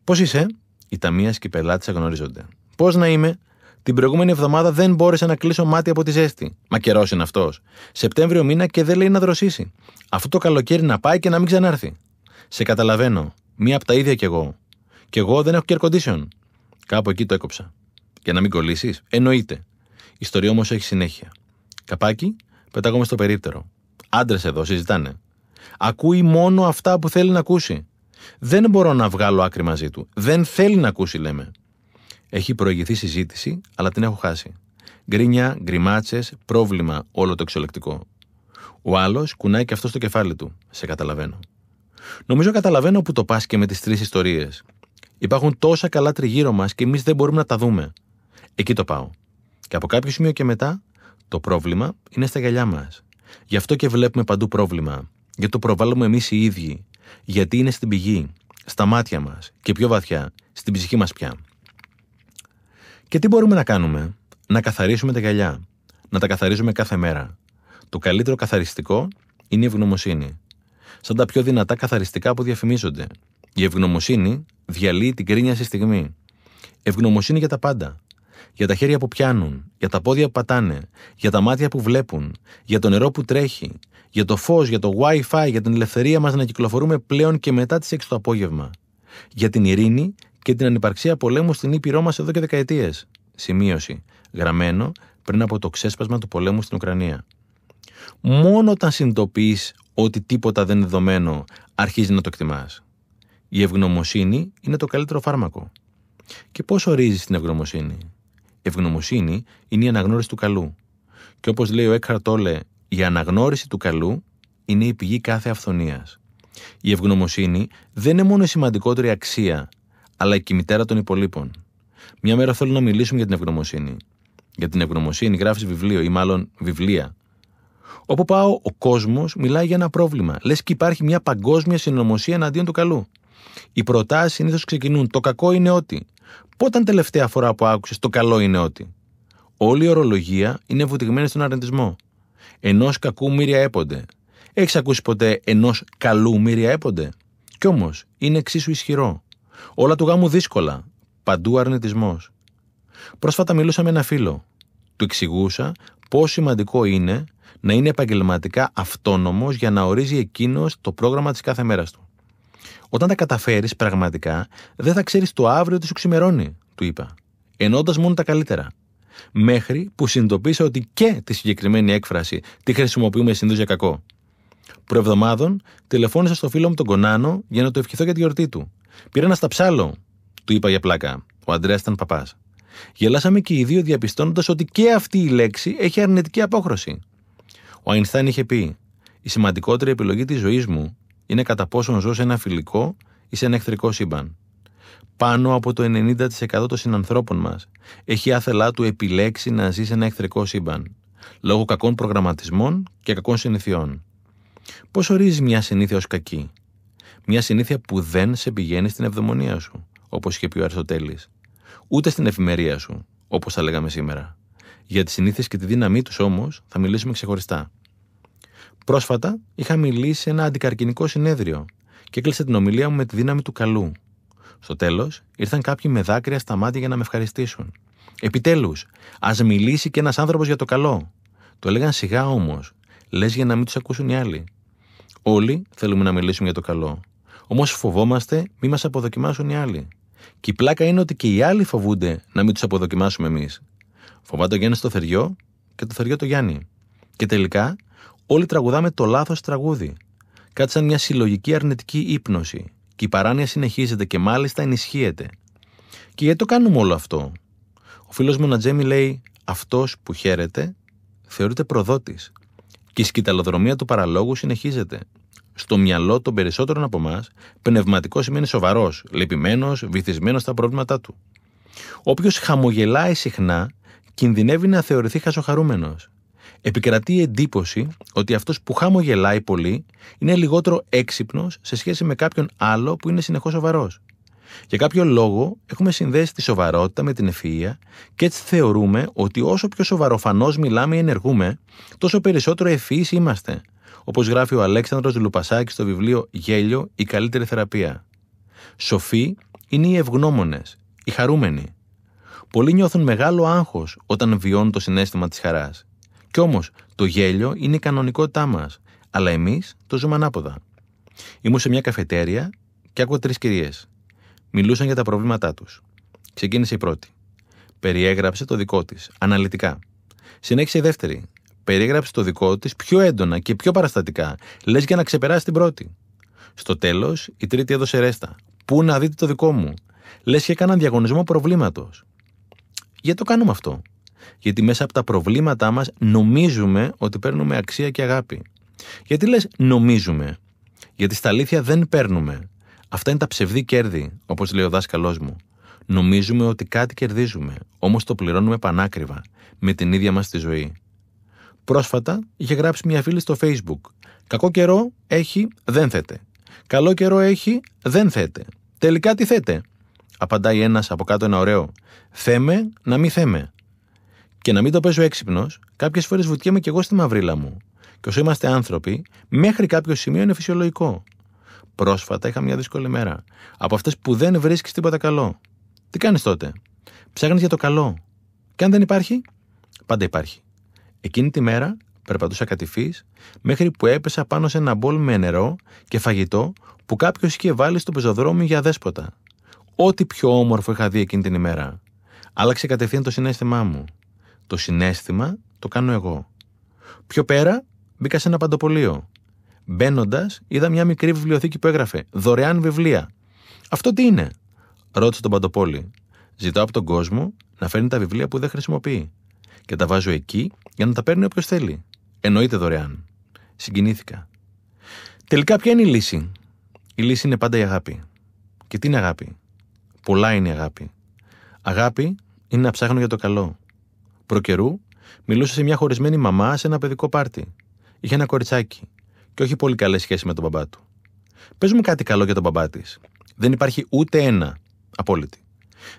Πώς είσαι, οι ταμεία και οι πελάτες αγνωρίζονται. Πώς να είμαι, την προηγούμενη εβδομάδα δεν μπόρεσα να κλείσω μάτι από τη ζέστη. Μα καιρός είναι αυτός. Σεπτέμβριο μήνα και δεν λέει να δροσίσει. Αυτό το καλοκαίρι να πάει και να μην ξανάρθει. Σε καταλαβαίνω. Μία από τα ίδια κι εγώ. Κι εγώ δεν έχω και air condition. Κάπου εκεί το έκοψα. Για να μην κολλήσεις, εννοείται. Η ιστορία όμως έχει συνέχεια. Καπάκι, πετάγομαι στο περίπτερο. Άντρες εδώ συζητάνε. Ακούει μόνο αυτά που θέλει να ακούσει. Δεν μπορώ να βγάλω άκρη μαζί του. Δεν θέλει να ακούσει, λέμε. Έχει προηγηθεί συζήτηση, αλλά την έχω χάσει. Γκρίνια, γκριμάτσες, πρόβλημα όλο το εξολεκτικό. Ο άλλος κουνάει και αυτό στο κεφάλι του. Σε καταλαβαίνω. Νομίζω καταλαβαίνω που το πας και με τις τρεις ιστορίες. Υπάρχουν τόσα καλά τριγύρω μας και εμείς δεν μπορούμε να τα δούμε. Εκεί το πάω. Και από κάποιο σημείο και μετά, το πρόβλημα είναι στα γυαλιά μας. Γι' αυτό και βλέπουμε παντού πρόβλημα. Γιατί το προβάλλουμε εμείς οι ίδιοι. Γιατί είναι στην πηγή, στα μάτια μας και πιο βαθιά, στην ψυχή μας πια. Και τι μπορούμε να κάνουμε, να καθαρίσουμε τα γυαλιά, να τα καθαρίζουμε κάθε μέρα. Το καλύτερο καθαριστικό είναι η ευγνωμοσύνη. Σαν τα πιο δυνατά καθαριστικά που διαφημίζονται. Η ευγνωμοσύνη διαλύει την κρίνια στη στιγμή. Ευγνωμοσύνη για τα πάντα. Για τα χέρια που πιάνουν, για τα πόδια που πατάνε, για τα μάτια που βλέπουν, για το νερό που τρέχει, για το φως, για το WiFi, για την ελευθερία μας να κυκλοφορούμε πλέον και μετά τις 6 το απόγευμα. Για την ειρήνη και την ανυπαρξία πολέμου στην Ήπειρό μας εδώ και δεκαετίες. Σημείωση. Γραμμένο πριν από το ξέσπασμα του πολέμου στην Ουκρανία. Μόνο όταν συνειδητοποιείς ότι τίποτα δεν είναι δεδομένο, αρχίζει να το εκτιμάς. Η ευγνωμοσύνη είναι το καλύτερο φάρμακο. Και πώς ορίζεις την ευγνωμοσύνη; Η ευγνωμοσύνη είναι η αναγνώριση του καλού. Και όπως λέει ο Έκχαρτ Τόλε, η αναγνώριση του καλού είναι η πηγή κάθε αυθονίας. Η ευγνωμοσύνη δεν είναι μόνο η σημαντικότερη αξία αλλά και η μητέρα των υπολείπων. Μια μέρα θέλω να μιλήσουμε για την ευγνωμοσύνη. Για την ευγνωμοσύνη γράφεις βιβλίο ή μάλλον βιβλία. Όπου πάω, ο κόσμος μιλάει για ένα πρόβλημα. Λες και υπάρχει μια παγκόσμια συνωμοσία εναντίον του καλού. Οι προτάσεις συνήθως ξεκινούν. Το κακό είναι ότι. Πότε τελευταία φορά που άκουσες το καλό είναι ότι. Όλη η ορολογία είναι βουτυγμένη στον αρνητισμό. Ενός κακού μύρια έπονται. Έχεις ακούσει ποτέ ενός καλού μύρια έπονται. Κι όμως είναι εξίσου ισχυρό. Όλα του γάμου δύσκολα. Παντού αρνητισμός. Πρόσφατα μιλούσα με ένα φίλο. Του εξηγούσα πόσο σημαντικό είναι να είναι επαγγελματικά αυτόνομος για να ορίζει εκείνος το πρόγραμμα της κάθε μέρας του. Όταν τα καταφέρεις πραγματικά, δεν θα ξέρεις το αύριο τι σου ξημερώνει, του είπα, ενώντας μόνο τα καλύτερα. Μέχρι που συνειδητοποίησα ότι και τη συγκεκριμένη έκφραση τη χρησιμοποιούμε συνήθως για κακό. Προεβδομάδων τηλεφώνησα στο φίλο μου τον Κονάνο για να το ευχηθώ για τη γιορτή του. Πήρα ένα σταψάλο, του είπα για πλάκα. Ο Αντρέα ήταν παπάς. Γελάσαμε και οι δύο διαπιστώνοντας ότι και αυτή η λέξη έχει αρνητική απόχρωση. Ο Αϊνστάιν είχε πει: Η σημαντικότερη επιλογή της ζωής μου είναι κατά πόσον ζω σε ένα φιλικό ή σε ένα εχθρικό σύμπαν. Πάνω από το 90% των συνανθρώπων μας έχει άθελά του επιλέξει να ζει σε ένα εχθρικό σύμπαν, λόγω κακών προγραμματισμών και κακών συνηθιών. Πώς ορίζεις μια συνήθεια ως κακή, Μια συνήθεια που δεν σε πηγαίνει στην ευδαιμονία σου, όπως είχε πει ο Αριστοτέλης, ούτε στην εφημερία σου, όπως θα λέγαμε σήμερα. Για τις συνήθειες και τη δύναμή τους όμως θα μιλήσουμε ξεχωριστά. Πρόσφατα είχα μιλήσει σε ένα αντικαρκυνικό συνέδριο και έκλεισα την ομιλία μου με τη δύναμη του καλού. Στο τέλος, ήρθαν κάποιοι με δάκρυα στα μάτια για να με ευχαριστήσουν. Επιτέλους, ας μιλήσει και ένας άνθρωπος για το καλό. Το έλεγαν σιγά όμως, λες για να μην τους ακούσουν οι άλλοι. Όλοι θέλουμε να μιλήσουμε για το καλό. Όμως φοβόμαστε μη μας αποδοκιμάσουν οι άλλοι. Και η πλάκα είναι ότι και οι άλλοι φοβούνται να μην τους αποδοκιμάσουμε εμείς. Φοβάται ο Γιάννης το θεριό και το θεριό το Γιάννη. Και τελικά όλοι τραγουδάμε το λάθος τραγούδι. Κάτι σαν μια συλλογική αρνητική ύπνωση. Και η παράνοια συνεχίζεται και μάλιστα ενισχύεται. Και γιατί το κάνουμε όλο αυτό; Ο φίλος μου Νατζέμι λέει: Αυτός που χαίρεται θεωρείται προδότης. Και η σκηταλοδρομία του παραλόγου συνεχίζεται. Στο μυαλό των περισσότερων από εμάς, πνευματικός σημαίνει σοβαρός, λυπημένος, βυθισμένος στα προβλήματά του. Όποιος χαμογελάει συχνά, κινδυνεύει να θεωρηθεί χασοχαρούμενος. Επικρατεί η εντύπωση ότι αυτός που χαμογελάει πολύ είναι λιγότερο έξυπνος σε σχέση με κάποιον άλλο που είναι συνεχώς σοβαρός. Για κάποιο λόγο έχουμε συνδέσει τη σοβαρότητα με την ευφυΐα και έτσι θεωρούμε ότι όσο πιο σοβαροφανώς μιλάμε ή ενεργούμε, τόσο περισσότερο ευφυείς είμαστε, όπως γράφει ο Αλέξανδρος Λουπασάκη στο βιβλίο Γέλιο, η καλύτερη θεραπεία. Σοφοί είναι οι ευγνώμονες, οι χαρούμενοι. Πολλοί νιώθουν μεγάλο άγχος όταν βιώνουν το συνέστημα της χαράς. Κι όμως το γέλιο είναι η κανονικότητά μας, αλλά εμείς το ζούμε ανάποδα. Ήμουν σε μια καφετέρια και άκουγα τρεις κυρίες. Μιλούσαν για τα προβλήματά τους. Ξεκίνησε η πρώτη. Περιέγραψε το δικό της, αναλυτικά. Συνέχισε η δεύτερη. Περιέγραψε το δικό της πιο έντονα και πιο παραστατικά, λες για να ξεπεράσει την πρώτη. Στο τέλος, η τρίτη έδωσε ρέστα. Πού να δείτε το δικό μου; Λες και έκαναν διαγωνισμό προβλήματος. Γιατί το κάνουμε αυτό. Γιατί μέσα από τα προβλήματά μας νομίζουμε ότι παίρνουμε αξία και αγάπη. Γιατί λες νομίζουμε; Γιατί στα αλήθεια δεν παίρνουμε. Αυτά είναι τα ψευδή κέρδη, όπως λέει ο δάσκαλός μου. Νομίζουμε ότι κάτι κερδίζουμε, όμως το πληρώνουμε πανάκριβα, με την ίδια μας τη ζωή. Πρόσφατα είχε γράψει μια φίλη στο Facebook. Κακό καιρό έχει, δεν θέτε. Καλό καιρό έχει, δεν θέτε. Τελικά τι θέτε. Απαντάει ένας από κάτω ένα ωραίο. Θέμε να μην θέμε. Και να μην το παίζω έξυπνος, κάποιες φορές βουτιέμαι κι εγώ στη μαυρίλα μου. Και όσο είμαστε άνθρωποι, μέχρι κάποιο σημείο είναι φυσιολογικό. Πρόσφατα είχα μια δύσκολη μέρα. Από αυτές που δεν βρίσκεις τίποτα καλό. Τι κάνεις τότε; Ψάχνεις για το καλό. Και αν δεν υπάρχει, πάντα υπάρχει. Εκείνη τη μέρα περπατούσα κατηφή μέχρι που έπεσα πάνω σε ένα μπολ με νερό και φαγητό που κάποιος είχε βάλει στο πεζοδρόμιο για δέσποτα. Ό,τι πιο όμορφο είχα δει εκείνη την ημέρα. Άλλαξε κατευθείαν το συνέστημά μου. Το συνέστημα το κάνω εγώ. Πιο πέρα μπήκα σε ένα παντοπολείο. Μπαίνοντας, είδα μια μικρή βιβλιοθήκη που έγραφε Δωρεάν βιβλία. Αυτό τι είναι, ρώτησε τον Παντοπόλη. Ζητάω από τον κόσμο να φέρνει τα βιβλία που δεν χρησιμοποιεί. Και τα βάζω εκεί για να τα παίρνει όποιος θέλει. Εννοείται δωρεάν. Συγκινήθηκα. Τελικά, ποια είναι η λύση; Η λύση είναι πάντα η αγάπη. Και τι είναι αγάπη; Πολλά είναι η αγάπη. Αγάπη είναι να ψάχνω για το καλό. Προκαιρού, μιλούσα σε μια χωρισμένη μαμά σε ένα παιδικό πάρτι. Είχε ένα κοριτσάκι και όχι πολύ καλές σχέσεις με τον μπαμπά του. Πες μου κάτι καλό για τον μπαμπά της. Δεν υπάρχει ούτε ένα. Απόλυτη.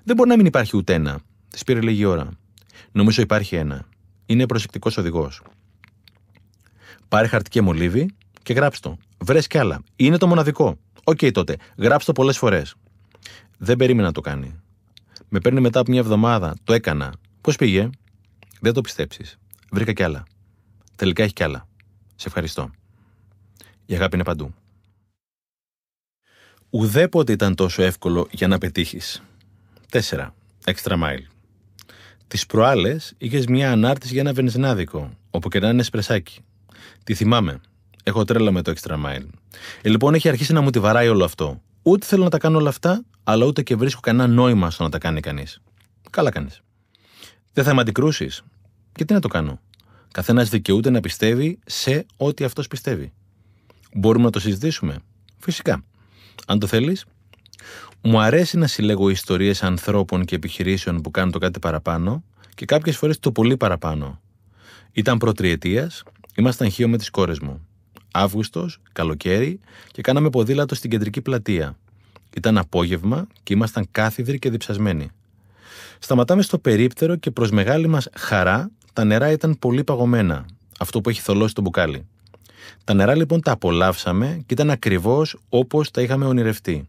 Δεν μπορεί να μην υπάρχει ούτε ένα. Της πήρε λίγη ώρα. Νομίζω υπάρχει ένα. Είναι προσεκτικός οδηγός. Πάρε χαρτί και μολύβι και γράψ το. Βρες κι άλλα. Είναι το μοναδικό. OK okay, τότε. Γράψ το πολλές φορές. Δεν περίμενα να το κάνει. Με παίρνει μετά από μια εβδομάδα. Το έκανα. Πώς πήγε; Δεν το πιστέψεις. Βρήκα κι άλλα. Τελικά έχει κι άλλα. Σε ευχαριστώ. Η αγάπη είναι παντού. Ουδέποτε ήταν τόσο εύκολο για να πετύχεις. 4. Extra mile. Τις προάλλες είχες μια ανάρτηση για ένα βενζινάδικο, όπου και να είναι σπρεσάκι. Τι θυμάμαι. Έχω τρέλα με το extra mile. Ε, λοιπόν, έχει αρχίσει να μου τη βαράει όλο αυτό. Ούτε θέλω να τα κάνω όλα αυτά, αλλά ούτε και βρίσκω κανένα νόημα στο να τα κάνει κανείς. Καλά κάνεις. Δεν θα με αντικρούσεις. Και τι να το κάνω; Καθένας δικαιούται να πιστεύει σε ό,τι αυτός πιστεύει. Μπορούμε να το συζητήσουμε; Φυσικά. Αν το θέλεις, μου αρέσει να συλλέγω ιστορίες ανθρώπων και επιχειρήσεων που κάνουν το κάτι παραπάνω και κάποιες φορές το πολύ παραπάνω. Ήταν προτριετίας, ήμασταν χείο με τις κόρες μου. Αύγουστος, καλοκαίρι και κάναμε ποδήλατο στην κεντρική πλατεία. Ήταν απόγευμα και ήμασταν κάθιδροι και διψασμένοι. Σταματάμε στο περίπτερο και προς μεγάλη μας χαρά τα νερά ήταν πολύ παγωμένα, αυτό που έχει θολώσει το μπουκάλι. Τα νερά λοιπόν τα απολαύσαμε και ήταν ακριβώς όπως τα είχαμε ονειρευτεί.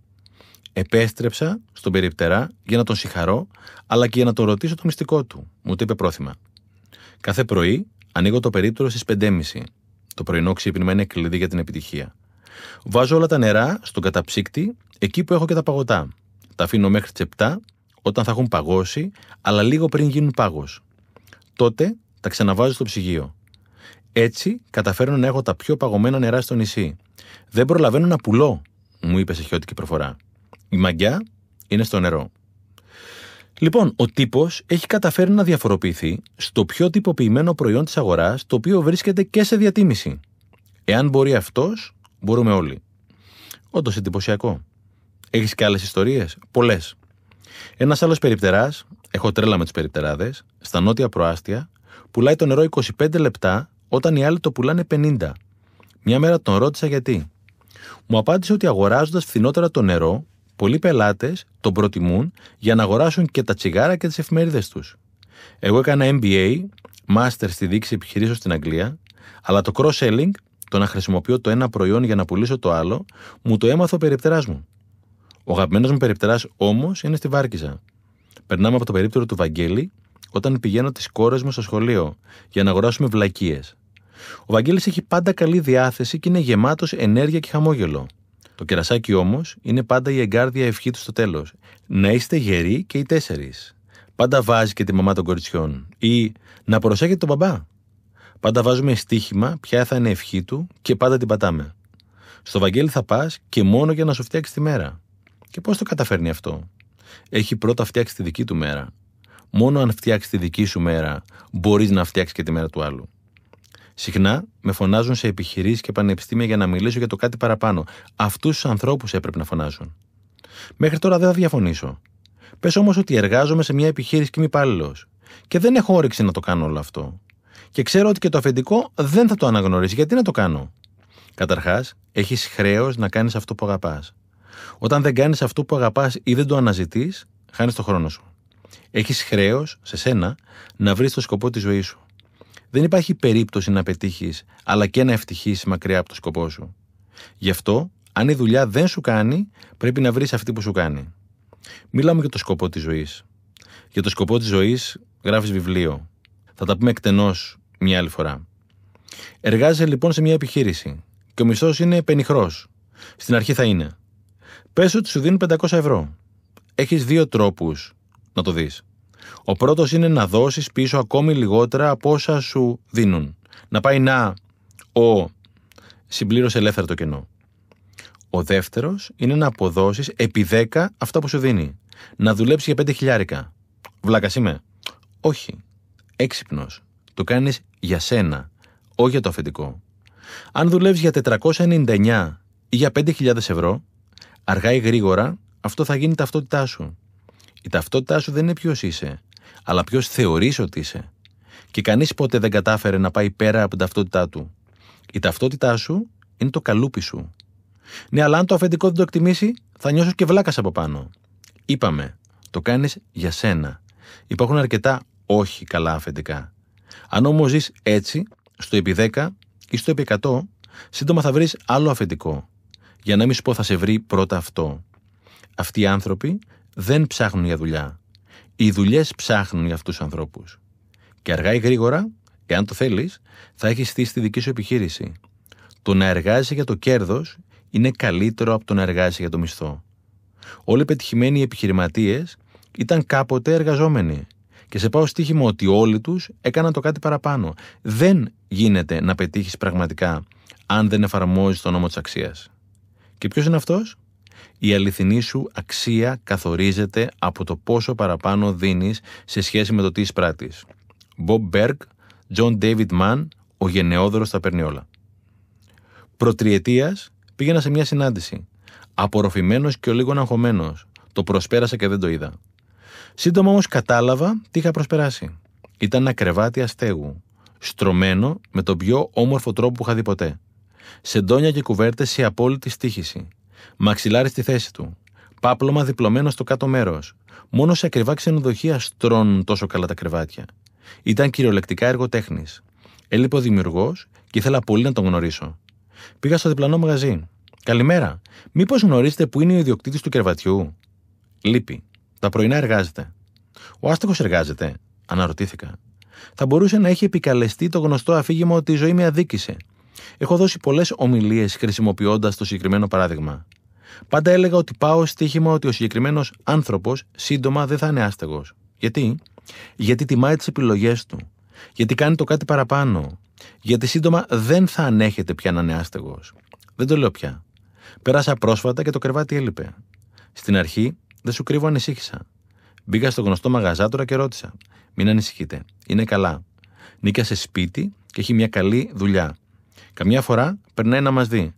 Επέστρεψα στον περιπτερά για να τον συγχαρώ, αλλά και για να τον ρωτήσω το μυστικό του. Μου το είπε πρόθυμα. Κάθε πρωί ανοίγω το περίπτερο στις 5.30. Το πρωινό ξύπνημα είναι κλειδί για την επιτυχία. Βάζω όλα τα νερά στον καταψύκτη, εκεί που έχω και τα παγωτά. Τα αφήνω μέχρι τις 7, όταν θα έχουν παγώσει, αλλά λίγο πριν γίνουν πάγος. Τότε τα ξαναβάζω στο ψυγείο. Έτσι καταφέρνω να έχω τα πιο παγωμένα νερά στο νησί. Δεν προλαβαίνω να πουλώ, μου είπε σε χιώτικη προφορά. Η μαγιά είναι στο νερό. Λοιπόν, ο τύπος έχει καταφέρει να διαφοροποιηθεί στο πιο τυποποιημένο προϊόν της αγοράς, το οποίο βρίσκεται και σε διατίμηση. Εάν μπορεί αυτός, μπορούμε όλοι. Όντως εντυπωσιακό. Έχεις και άλλες ιστορίες, πολλές. Ένας άλλος περιπτεράς, έχω τρέλα με τους περιπτεράδες, στα νότια προάστια, πουλάει το νερό 25 λεπτά όταν οι άλλοι το πουλάνε 50. Μια μέρα τον ρώτησα γιατί. Μου απάντησε ότι αγοράζοντας φθηνότερα το νερό, πολλοί πελάτες τον προτιμούν για να αγοράσουν και τα τσιγάρα και τις εφημερίδες τους. Εγώ έκανα MBA, Master στη δίκηση επιχειρήσεων στην Αγγλία, αλλά το cross-selling, το να χρησιμοποιώ το ένα προϊόν για να πουλήσω το άλλο, μου το έμαθα ο περιπτεράς μου. Ο αγαπημένος μου περιπτεράς όμως είναι στη Βάρκιζα. Περνάμε από το περίπτερο του Βαγγέλη όταν πηγαίνω τις κόρες μου στο σχολείο για να αγοράσουμε βλακίες. Ο Βαγγέλης έχει πάντα καλή διάθεση και είναι γεμάτος ενέργεια και χαμόγελο. Το κερασάκι όμως είναι πάντα η εγκάρδια ευχή του στο τέλος. Να είστε γεροί και οι τέσσερις. Πάντα βάζει και τη μαμά των κοριτσιών. Ή να προσέχετε τον μπαμπά. Πάντα βάζουμε στοίχημα ποια θα είναι ευχή του και πάντα την πατάμε. Στο Βαγγέλη θα πας και μόνο για να σου φτιάξεις τη μέρα. Και πώς το καταφέρνει αυτό; Έχει πρώτα φτιάξει τη δική του μέρα. Μόνο αν φτιάξει τη δική σου μέρα, μπορείς να φτιάξεις και τη μέρα του άλλου. Συχνά με φωνάζουν σε επιχειρήσεις και πανεπιστήμια για να μιλήσω για το κάτι παραπάνω. Αυτούς τους ανθρώπους έπρεπε να φωνάζουν. Μέχρι τώρα δεν θα διαφωνήσω. Πες όμως ότι εργάζομαι σε μια επιχείρηση και είμαι υπάλληλος. Και δεν έχω όρεξη να το κάνω όλο αυτό. Και ξέρω ότι και το αφεντικό δεν θα το αναγνωρίσει. Γιατί να το κάνω; Καταρχάς, έχεις χρέος να κάνεις αυτό που αγαπάς. Όταν δεν κάνεις αυτό που αγαπάς ή δεν το αναζητείς, χάνεις το χρόνο σου. Έχεις χρέος σε σένα να βρεις το σκοπό της ζωής σου. Δεν υπάρχει περίπτωση να πετύχεις, αλλά και να ευτυχήσει μακριά από το σκοπό σου. Γι' αυτό, αν η δουλειά δεν σου κάνει, πρέπει να βρεις αυτή που σου κάνει. Μιλάμε για το σκοπό της ζωής. Για το σκοπό της ζωής γράφεις βιβλίο. Θα τα πούμε εκτενώς μια άλλη φορά. Εργάζεσαι λοιπόν σε μια επιχείρηση και ο μισθός είναι πενιχρός. Στην αρχή θα είναι. Πες ότι σου δίνουν 500 ευρώ. Έχεις δύο τρόπους να το δεις. Ο πρώτος είναι να δώσεις πίσω ακόμη λιγότερα από όσα σου δίνουν. Να πάει να ο συμπλήρωσε ελεύθερο το κενό. Ο δεύτερος είναι να αποδώσεις επί 10 αυτά που σου δίνει. Να δουλέψει για 5 χιλιάρικα. Βλάκας είμαι. Όχι. Έξυπνος. Το κάνεις για σένα. Όχι για το αφεντικό. Αν δουλεύει για 499 ή για 5.000 ευρώ, αργά ή γρήγορα αυτό θα γίνει ταυτότητά σου. Η ταυτότητά σου δεν είναι ποιος είσαι, αλλά ποιος θεωρείς ότι είσαι. Και κανείς ποτέ δεν κατάφερε να πάει πέρα από την ταυτότητά του. Η ταυτότητά σου είναι το καλούπι σου. Ναι, αλλά αν το αφεντικό δεν το εκτιμήσει, θα νιώσω και βλάκας από πάνω. Είπαμε, το κάνεις για σένα. Υπάρχουν αρκετά όχι καλά αφεντικά. Αν όμως ζεις έτσι, στο επί 10 ή στο επί 100, σύντομα θα βρεις άλλο αφεντικό. Για να μην σου πω θα σε βρει πρώτα αυτό. Αυτοί οι άνθρωποι δεν ψάχνουν για δουλειά. Οι δουλειές ψάχνουν για αυτούς τους ανθρώπους. Και αργά ή γρήγορα, εάν το θέλεις, θα έχεις στήσει τη δική σου επιχείρηση. Το να εργάζεσαι για το κέρδος είναι καλύτερο από το να εργάζεσαι για το μισθό. Όλοι οι πετυχημένοι επιχειρηματίες ήταν κάποτε εργαζόμενοι. Και σε πάω στοίχημα ότι όλοι τους έκαναν το κάτι παραπάνω. Δεν γίνεται να πετύχεις πραγματικά αν δεν εφαρμόζεις τον νόμο της αξίας. Και ποιος είναι αυτός, η αληθινή σου αξία καθορίζεται από το πόσο παραπάνω δίνεις σε σχέση με το τι εισπράττεις. Bob Berg, John David Mann, ο γενναιόδωρος τα παίρνει όλα. Προτριετίας πήγαινα σε μια συνάντηση. Απορροφημένος και ο λίγο αγχωμένο. Το προσπέρασα και δεν το είδα. Σύντομα όμως κατάλαβα τι είχα προσπεράσει. Ήταν ένα κρεβάτι αστέγου. Στρωμένο με τον πιο όμορφο τρόπο που είχα δει ποτέ. Σεντόνια και κουβέρτες σε απόλυτη στήχηση. Μαξιλάρι στη θέση του. Πάπλωμα διπλωμένο στο κάτω μέρος. Μόνο σε ακριβά ξενοδοχεία στρώνουν τόσο καλά τα κρεβάτια. Ήταν κυριολεκτικά έργο τέχνη. Έλειπε ο δημιουργός και ήθελα πολύ να τον γνωρίσω. Πήγα στο διπλανό μαγαζί. Καλημέρα. Μήπως γνωρίζετε που είναι ο ιδιοκτήτης του κρεβατιού; Λείπει. Τα πρωινά εργάζεται. Ο άστεγο εργάζεται. Αναρωτήθηκα. Θα μπορούσε να έχει επικαλεστεί το γνωστό αφήγημα ότι η ζωή με αδίκησε. Έχω δώσει πολλές ομιλίες χρησιμοποιώντας το συγκεκριμένο παράδειγμα. Πάντα έλεγα ότι πάω στοίχημα ότι ο συγκεκριμένος άνθρωπος σύντομα δεν θα είναι άστεγος. Γιατί; Γιατί τιμάει τις επιλογές του. Γιατί κάνει το κάτι παραπάνω. Γιατί σύντομα δεν θα ανέχεται πια να είναι άστεγος. Δεν το λέω πια. Πέρασα πρόσφατα και το κρεβάτι έλειπε. Στην αρχή, δεν σου κρύβω, ανησύχησα. Μπήκα στο γνωστό μαγαζάτορα και ρώτησα. Μην ανησυχείτε. Είναι καλά. Νίκιασε σπίτι και έχει μια καλή δουλειά. Καμιά φορά περνάει να μας δει.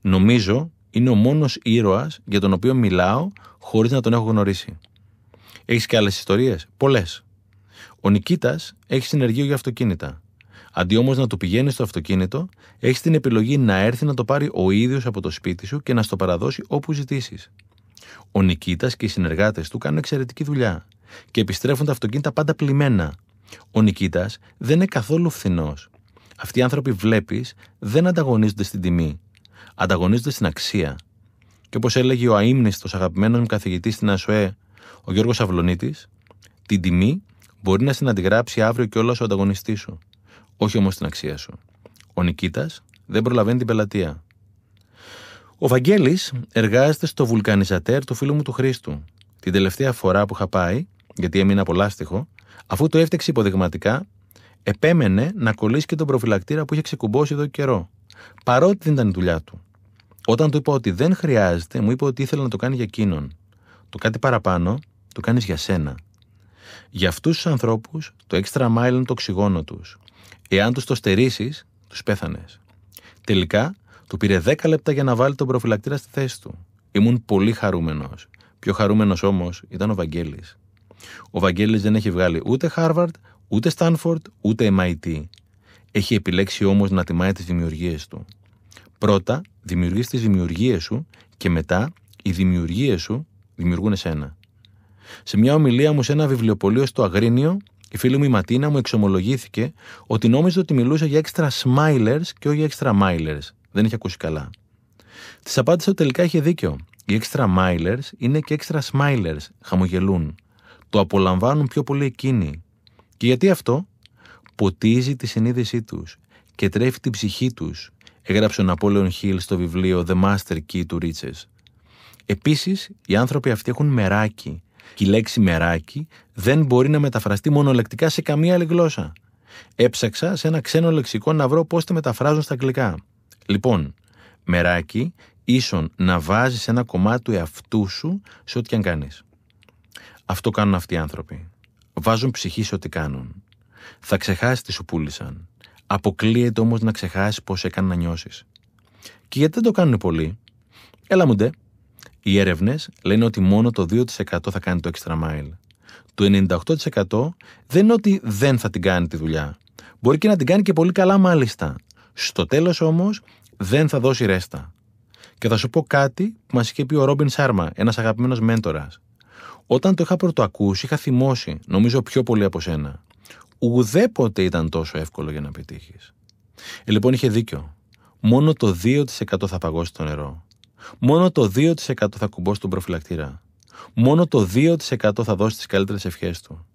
Νομίζω είναι ο μόνος ήρωας για τον οποίο μιλάω χωρίς να τον έχω γνωρίσει. Έχεις και άλλες ιστορίες; Πολλές. Ο Νικήτας έχει συνεργείο για αυτοκίνητα. Αντί όμως να του πηγαίνει στο αυτοκίνητο, έχει την επιλογή να έρθει να το πάρει ο ίδιος από το σπίτι σου και να στο παραδώσει όπου ζητήσεις. Ο Νικήτας και οι συνεργάτες του κάνουν εξαιρετική δουλειά και επιστρέφουν τα αυτοκίνητα πάντα πλημμένα. Ο Νικήτας δεν είναι καθόλου φθηνός. Αυτοί οι άνθρωποι βλέπεις δεν ανταγωνίζονται στην τιμή. Ανταγωνίζονται στην αξία. Και όπως έλεγε ο αίμνηστο αγαπημένος μου καθηγητής στην ΑΣΟΕ, ο Γιώργος Αυλονίτης, την τιμή μπορεί να στην αντιγράψει αύριο και όλα ο ανταγωνιστής σου. Όχι όμως την αξία σου. Ο Νικήτας δεν προλαβαίνει την πελατεία. Ο Βαγγέλης εργάζεται στο βουλκανιζατέρ του φίλου μου του Χρήστου. Την τελευταία φορά που είχα πάει, γιατί έμεινα πολλάστιχο, αφού το έφτιαξε υποδειγματικά, επέμενε να κολλήσει και τον προφυλακτήρα που είχε ξεκουμπώσει εδώ καιρό. Παρότι δεν ήταν η δουλειά του. Όταν του είπα ότι δεν χρειάζεται, μου είπε ότι ήθελε να το κάνει για εκείνον. Το κάτι παραπάνω το κάνεις για σένα. Για αυτούς τους ανθρώπους, το extra mile είναι το οξυγόνο τους. Εάν τους το στερήσεις, τους πέθανες. Τελικά, του πήρε 10 λεπτά για να βάλει τον προφυλακτήρα στη θέση του. Ήμουν πολύ χαρούμενος. Πιο χαρούμενος όμως ήταν ο Βαγγέλης. Ο Βαγγέλης δεν έχει βγάλει ούτε Harvard, ούτε Stanford, ούτε MIT. Έχει επιλέξει όμως να τιμάει τις δημιουργίες του. Πρώτα, δημιουργείς τις δημιουργίες σου και μετά οι δημιουργίες σου δημιουργούν εσένα. Σε μια ομιλία μου σε ένα βιβλιοπωλείο στο Αγρίνιο, η φίλη μου η Ματίνα μου εξομολογήθηκε ότι νόμιζε ότι μιλούσε για extra smilers και όχι για extra milers. Δεν είχε ακούσει καλά. Της απάντησε ότι τελικά είχε δίκιο. Οι extra milers είναι και extra smilers. Χαμογελούν. Το απολαμβάνουν πιο πολύ εκείνοι. Και γιατί αυτό, ποτίζει τη συνείδησή τους και τρέφει την ψυχή τους, έγραψε ο Ναπόλεον Χιλ στο βιβλίο The Master Key to Riches. Επίσης, οι άνθρωποι αυτοί έχουν μεράκι και η λέξη μεράκι δεν μπορεί να μεταφραστεί μονολεκτικά σε καμία άλλη γλώσσα. Έψαξα σε ένα ξένο λεξικό να βρω πώς τη μεταφράζουν στα αγγλικά. Λοιπόν, μεράκι ίσον να βάζεις ένα κομμάτι του εαυτού σου σε ό,τι και αν κάνεις. Αυτό κάνουν αυτοί οι άνθρωποι. Βάζουν ψυχή σε ό,τι κάνουν. Θα ξεχάσεις τι σου πούλησαν. Αποκλείεται όμως να ξεχάσεις πώς έκανε να νιώσεις. Και γιατί δεν το κάνουν πολλοί; Έλα μου ντε. Οι έρευνες λένε ότι μόνο το 2% θα κάνει το extra mile. Το 98% δεν είναι ότι δεν θα την κάνει τη δουλειά. Μπορεί και να την κάνει και πολύ καλά μάλιστα. Στο τέλος όμως δεν θα δώσει ρέστα. Και θα σου πω κάτι που μας είχε πει ο Ρόμπιν Σάρμα, ένας αγαπημένος μέντορας. Όταν το είχα πρωτοακούσει, είχα θυμώσει, νομίζω πιο πολύ από σένα. Ουδέποτε ήταν τόσο εύκολο για να πετύχει. Ε, λοιπόν, είχε δίκιο. Μόνο το 2% θα παγώσει το νερό. Μόνο το 2% θα κουμπώσει τον προφυλακτήρα. Μόνο το 2% θα δώσει τις καλύτερες ευχές του.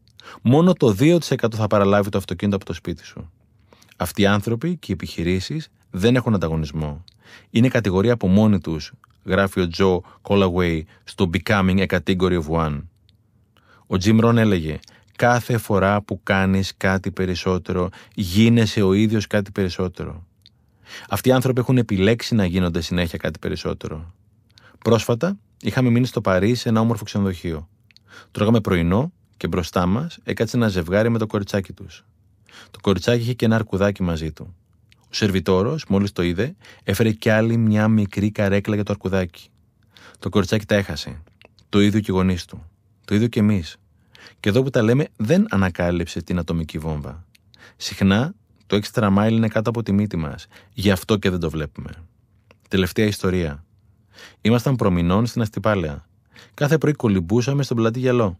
Μόνο το 2% θα παραλάβει το αυτοκίνητο από το σπίτι σου. Αυτοί οι άνθρωποι και οι επιχειρήσεις δεν έχουν ανταγωνισμό. Είναι κατηγορία από μόνοι τους, γράφει ο Τζο Callaway στο Becoming a Category of One. Ο Jim Rohn έλεγε «Κάθε φορά που κάνεις κάτι περισσότερο, γίνεσαι ο ίδιος κάτι περισσότερο». Αυτοί οι άνθρωποι έχουν επιλέξει να γίνονται συνέχεια κάτι περισσότερο. Πρόσφατα είχαμε μείνει στο Παρίσι σε ένα όμορφο ξενοδοχείο. Τρώγαμε πρωινό και μπροστά μας έκατσε ένα ζευγάρι με το κοριτσάκι τους. Το κοριτσάκι είχε και ένα αρκουδάκι μαζί του. Ο σερβιτόρος, μόλις το είδε, έφερε κι άλλη μια μικρή καρέκλα για το αρκουδάκι. Το κοριτσάκι τα έχασε. Το ίδιο και οι γονείς του. Το ίδιο και εμείς. Και εδώ που τα λέμε, δεν ανακάλυψε την ατομική βόμβα. Συχνά το extra mile είναι κάτω από τη μύτη μας. Γι' αυτό και δεν το βλέπουμε. Τελευταία ιστορία. Ήμασταν προμηνών στην Αστυπάλαια. Κάθε πρωί κολυμπούσαμε στον πλατή γυαλό.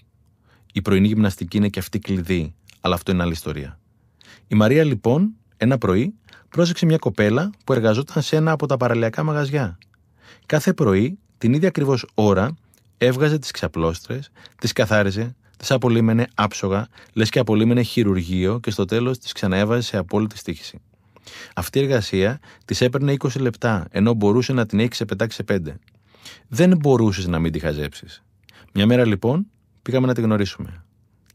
Η πρωινή γυμναστική είναι και αυτή κλειδί, αλλά αυτό είναι άλλη ιστορία. Η Μαρία λοιπόν, ένα πρωί, πρόσεξε μια κοπέλα που εργαζόταν σε ένα από τα παραλιακά μαγαζιά. Κάθε πρωί, την ίδια ακριβώς ώρα, έβγαζε τις ξαπλώστρες, τις καθάριζε, τις απολύμενε άψογα, λες και απολύμενε χειρουργείο και στο τέλος τις ξαναέβαζε σε απόλυτη στήχηση. Αυτή η εργασία της έπαιρνε 20 λεπτά, ενώ μπορούσε να την έχει ξεπετάξει σε 5. Δεν μπορούσες να μην τη χαζέψεις. Μια μέρα λοιπόν πήγαμε να τη γνωρίσουμε.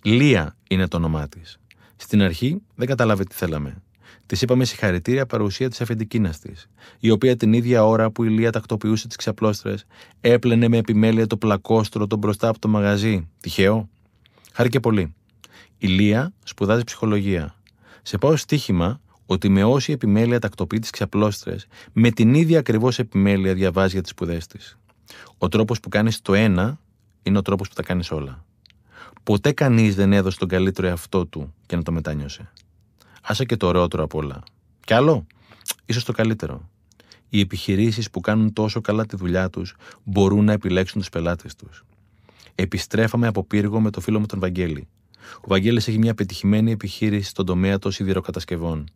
Λία είναι το όνομά της. Στην αρχή δεν κατάλαβε τι θέλαμε. Της είπαμε συγχαρητήρια παρουσία της αφεντικίνας της, η οποία την ίδια ώρα που η Λία τακτοποιούσε τις ξαπλώστρες, έπλαινε με επιμέλεια το πλακόστρο τον μπροστά από το μαγαζί. Τυχαίο. Χάρηκε πολύ. Η Λία σπουδάζει ψυχολογία. Σε πάω στοίχημα ότι με όση επιμέλεια τακτοποιεί τις ξαπλώστρες, με την ίδια ακριβώς επιμέλεια διαβάζει για τις σπουδές της. Ο τρόπος που κάνεις το ένα είναι ο τρόπος που τα κάνεις όλα. Ποτέ κανείς δεν έδωσε τον καλύτερο εαυτό του και να το μετάνιωσε. Άσε και το ωραιότερο απ' όλα. Κι άλλο, ίσως το καλύτερο. Οι επιχειρήσεις που κάνουν τόσο καλά τη δουλειά τους μπορούν να επιλέξουν τους πελάτες τους. Επιστρέφαμε από πύργο με το φίλο μου τον Βαγγέλη. Ο Βαγγέλης έχει μια πετυχημένη επιχείρηση στον τομέα των σιδηροκατασκευών.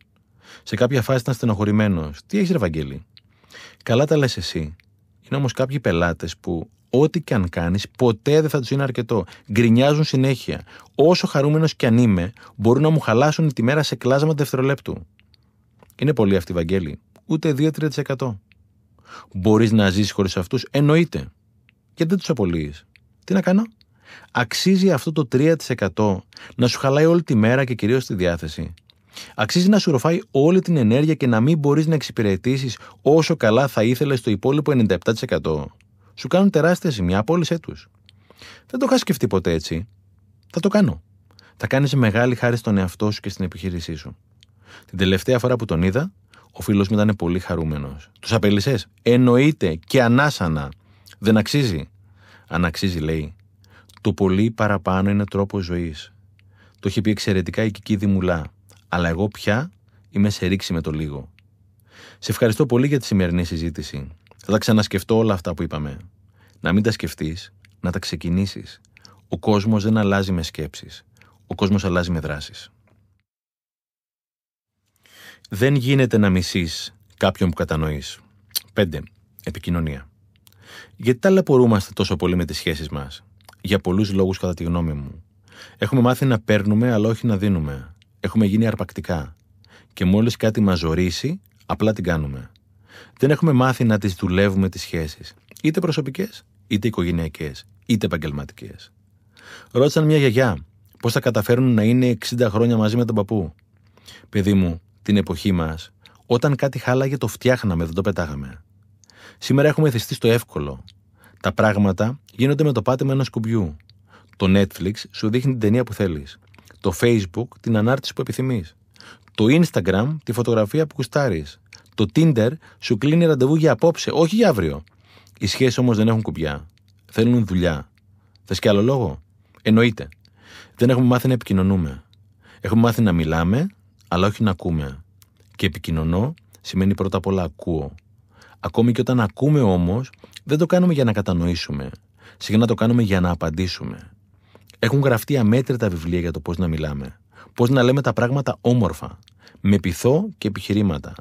Σε κάποια φάση ήταν στενοχωρημένος. Τι έχεις, Ρεβαγγέλη. Καλά τα λες εσύ. Είναι όμως κάποιοι πελάτες που ό,τι και αν κάνεις, ποτέ δεν θα τους είναι αρκετό. Γκρινιάζουν συνέχεια. Όσο χαρούμενος κι αν είμαι, μπορούν να μου χαλάσουν τη μέρα σε κλάσμα δευτερολέπτου. Είναι πολύ αυτή, Βαγγέλη. Ούτε 2-3%. Μπορείς να ζήσει χωρίς αυτούς, εννοείται. Γιατί δεν τους απολύεις. Τι να κάνω; Αξίζει αυτό το 3% να σου χαλάει όλη τη μέρα και κυρίως τη διάθεση. Αξίζει να σου ροφάει όλη την ενέργεια και να μην μπορείς να εξυπηρετήσεις όσο καλά θα ήθελες το υπόλοιπο 97%. Σου κάνουν τεράστια ζημιά, απόλυσέ του. Δεν το είχα σκεφτεί ποτέ έτσι. Θα το κάνω. Θα κάνεις μεγάλη χάρη στον εαυτό σου και στην επιχείρησή σου. Την τελευταία φορά που τον είδα, ο φίλος μου ήταν πολύ χαρούμενος. Τους απέλησες. Εννοείται και ανάσανα. Δεν αξίζει. Αν αξίζει, λέει. Το πολύ παραπάνω είναι τρόπο ζωής. Το έχει πει εξαιρετικά η Κική Δημουλά αλλά εγώ πια είμαι σε ρήξη με το λίγο. Σε ευχαριστώ πολύ για τη σημερινή συζήτηση. Θα τα ξανασκεφτώ όλα αυτά που είπαμε. Να μην τα σκεφτείς, να τα ξεκινήσεις. Ο κόσμος δεν αλλάζει με σκέψεις. Ο κόσμος αλλάζει με δράσεις. Δεν γίνεται να μισείς κάποιον που κατανοείς. 5. Επικοινωνία. Γιατί ταλαιπωρούμαστε τόσο πολύ με τις σχέσεις μας; Για πολλούς λόγους, κατά τη γνώμη μου. Έχουμε μάθει να παίρνουμε, αλλά όχι να δίνουμε. Έχουμε γίνει αρπακτικά. Και μόλις κάτι μας ζωρίσει, απλά την κάνουμε. Δεν έχουμε μάθει να τις δουλεύουμε τις σχέσεις. Είτε προσωπικές, είτε οικογενειακές, είτε επαγγελματικές. Ρώτησαν μια γιαγιά πώς θα καταφέρουν να είναι 60 χρόνια μαζί με τον παππού. Παιδί μου, την εποχή μας, όταν κάτι χάλαγε το φτιάχναμε, δεν το πετάγαμε. Σήμερα έχουμε θυστεί στο εύκολο. Τα πράγματα γίνονται με το πάτημα ενός κουμπιού. Το Netflix σου δείχνει την ταινία που θέλεις το Facebook την ανάρτηση που επιθυμείς. Το Instagram τη φωτογραφία που κουστάρεις. Το Tinder σου κλείνει ραντεβού για απόψε, όχι για αύριο. Οι σχέσεις όμως δεν έχουν κουμπιά. Θέλουν δουλειά. Θες και άλλο λόγο; Εννοείται. Δεν έχουμε μάθει να επικοινωνούμε. Έχουμε μάθει να μιλάμε, αλλά όχι να ακούμε. Και επικοινωνώ σημαίνει πρώτα απ' όλα ακούω. Ακόμη και όταν ακούμε όμως, δεν το κάνουμε για να κατανοήσουμε. Συχνά το κάνουμε για να απαντήσουμε. Έχουν γραφτεί αμέτρητα βιβλία για το πώς να μιλάμε. Πώς να λέμε τα πράγματα όμορφα. Με πειθό και επιχειρήματα.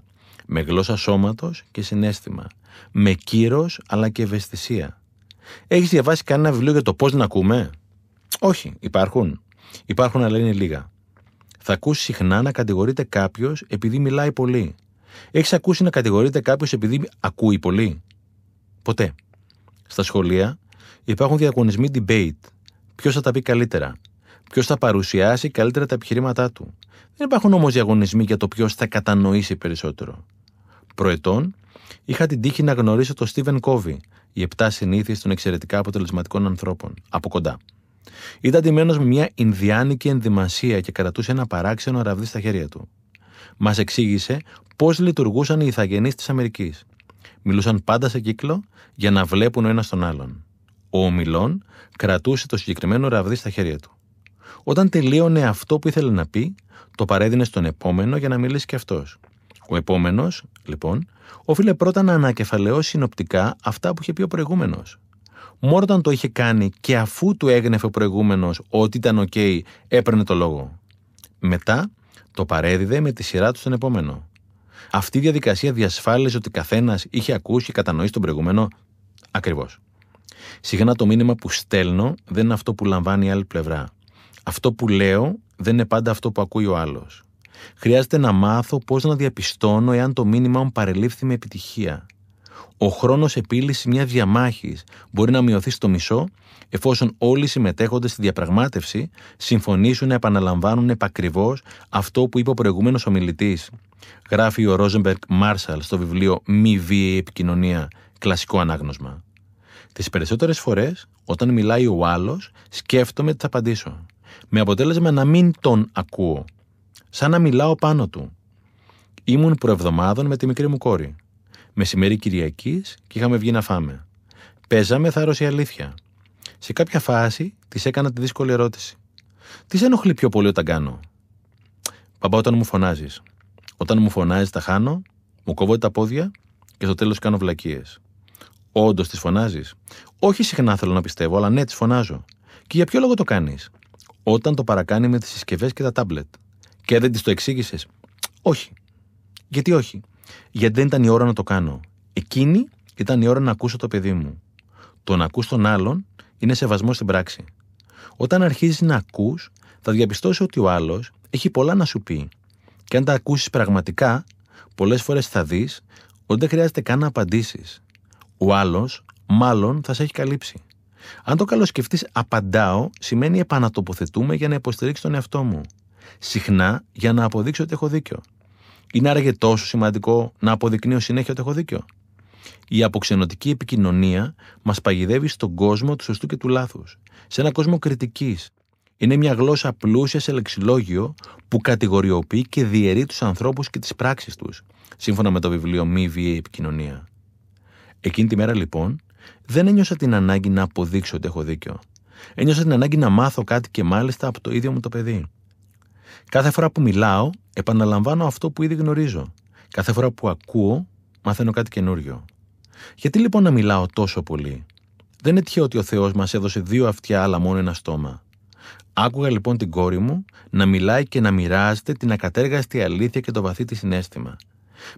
Με γλώσσα σώματος και συνέστημα. Με κύρος αλλά και ευαισθησία. Έχεις διαβάσει κανένα βιβλίο για το πώς να ακούμε; Όχι, υπάρχουν. υπάρχουν αλλά είναι λίγα. Θα ακούσεις συχνά να κατηγορείται κάποιος επειδή μιλάει πολύ. Έχεις ακούσει να κατηγορείται κάποιος επειδή ακούει πολύ; Ποτέ. Στα σχολεία υπάρχουν διαγωνισμοί debate. Ποιος θα τα πει καλύτερα; Ποιος θα παρουσιάσει καλύτερα τα επιχειρήματά του; Δεν υπάρχουν όμως διαγωνισμοί για το ποιος θα κατανοήσει περισσότερο. Προετών, είχα την τύχη να γνωρίσω τον Στίβεν Κόβι, οι 7 συνήθειε των εξαιρετικά αποτελεσματικών ανθρώπων, από κοντά. Ήταν ντυμένος με μια Ινδιάνικη ενδυμασία και κρατούσε ένα παράξενο ραβδί στα χέρια του. Μας εξήγησε πώς λειτουργούσαν οι ηθαγενείς της Αμερικής. Μιλούσαν πάντα σε κύκλο για να βλέπουν ο ένας τον άλλον. Ο ομιλών κρατούσε το συγκεκριμένο ραβδί στα χέρια του. Όταν τελείωνε αυτό που ήθελε να πει, το παρέδινε στον επόμενο για να μιλήσει και αυτός. Ο επόμενος, λοιπόν, όφιλε πρώτα να ανακεφαλαιώσει συνοπτικά αυτά που είχε πει ο προηγούμενος. Μόνο όταν το είχε κάνει και αφού του έγνεφε ο προηγούμενος ότι ήταν OK, έπαιρνε το λόγο. Μετά το παρέδιδε με τη σειρά του στον επόμενο. Αυτή η διαδικασία διασφάλιζε ότι καθένας είχε ακούσει και κατανοήσει τον προηγούμενο ακριβώς. Συχνά το μήνυμα που στέλνω δεν είναι αυτό που λαμβάνει η άλλη πλευρά. Αυτό που λέω δεν είναι πάντα αυτό που ακούει ο άλλος. Χρειάζεται να μάθω πώς να διαπιστώνω εάν το μήνυμα μου παρελήφθη με επιτυχία. Ο χρόνος επίλυση μιας διαμάχης μπορεί να μειωθεί στο μισό εφόσον όλοι οι συμμετέχοντες στη διαπραγμάτευση συμφωνήσουν να επαναλαμβάνουν επακριβώς αυτό που είπε ο προηγούμενος ομιλητής. Γράφει ο Ρόζεμπεργκ Μάρσαλ στο βιβλίο Μη βίαιη επικοινωνία, κλασικό ανάγνωσμα. Τις περισσότερες φορές, όταν μιλάει ο άλλος, σκέφτομαι τι θα απαντήσω. Με αποτέλεσμα να μην τον ακούω. Σαν να μιλάω πάνω του. Ήμουν προεβδομάδων με τη μικρή μου κόρη. Μεσημέρι Κυριακής και είχαμε βγει να φάμε. Παίζαμε θάρρο η αλήθεια. Σε κάποια φάση της έκανα τη δύσκολη ερώτηση. Τι σε ενοχλεί πιο πολύ όταν κάνω. Παπά, όταν μου φωνάζεις. Όταν μου φωνάζεις, τα χάνω, μου κόβω τα πόδια και στο τέλος κάνω βλακίες. Όντως τι φωνάζεις; Όχι συχνά θέλω να πιστεύω, αλλά ναι, τι φωνάζω. Και για ποιο λόγο το κάνεις; Όταν το παρακάνει με τις συσκευές και τα τάμπλετ. Και δεν της το εξήγησες. Όχι. Γιατί όχι; Γιατί δεν ήταν η ώρα να το κάνω. Εκείνη ήταν η ώρα να ακούσω το παιδί μου. Το να ακούς τον άλλον είναι σεβασμό στην πράξη. Όταν αρχίζεις να ακούς, θα διαπιστώσεις ότι ο άλλος έχει πολλά να σου πει. Και αν τα ακούσεις πραγματικά, πολλές φορές θα δεις ότι δεν χρειάζεται καν να απαντήσεις. Ο άλλος, μάλλον, θα σε έχει καλύψει. Αν το καλοσκεφτείς, απαντάω, σημαίνει επανατοποθετούμε για να υποστηρίξεις τον εαυτό μου. Συχνά για να αποδείξω ότι έχω δίκιο. Είναι άραγε τόσο σημαντικό να αποδεικνύω συνέχεια ότι έχω δίκιο. Η αποξενωτική επικοινωνία μας παγιδεύει στον κόσμο του σωστού και του λάθους. Σε ένα κόσμο κριτικής. Είναι μια γλώσσα πλούσια σε λεξιλόγιο που κατηγοριοποιεί και διαιρεί τους ανθρώπους και τις πράξεις τους, σύμφωνα με το βιβλίο Μη Βίαιη Επικοινωνία. Εκείνη τη μέρα λοιπόν δεν ένιωσα την ανάγκη να αποδείξω ότι έχω δίκιο. Ένιωσα την ανάγκη να μάθω κάτι και μάλιστα από το ίδιο μου το παιδί. Κάθε φορά που μιλάω, επαναλαμβάνω αυτό που ήδη γνωρίζω. Κάθε φορά που ακούω, μαθαίνω κάτι καινούριο. Γιατί λοιπόν να μιλάω τόσο πολύ; Δεν είναι τυχαίο ότι ο Θεός μας έδωσε δύο αυτιά, αλλά μόνο ένα στόμα. Άκουγα λοιπόν την κόρη μου να μιλάει και να μοιράζεται την ακατέργαστη αλήθεια και το βαθύ της συνέστημα.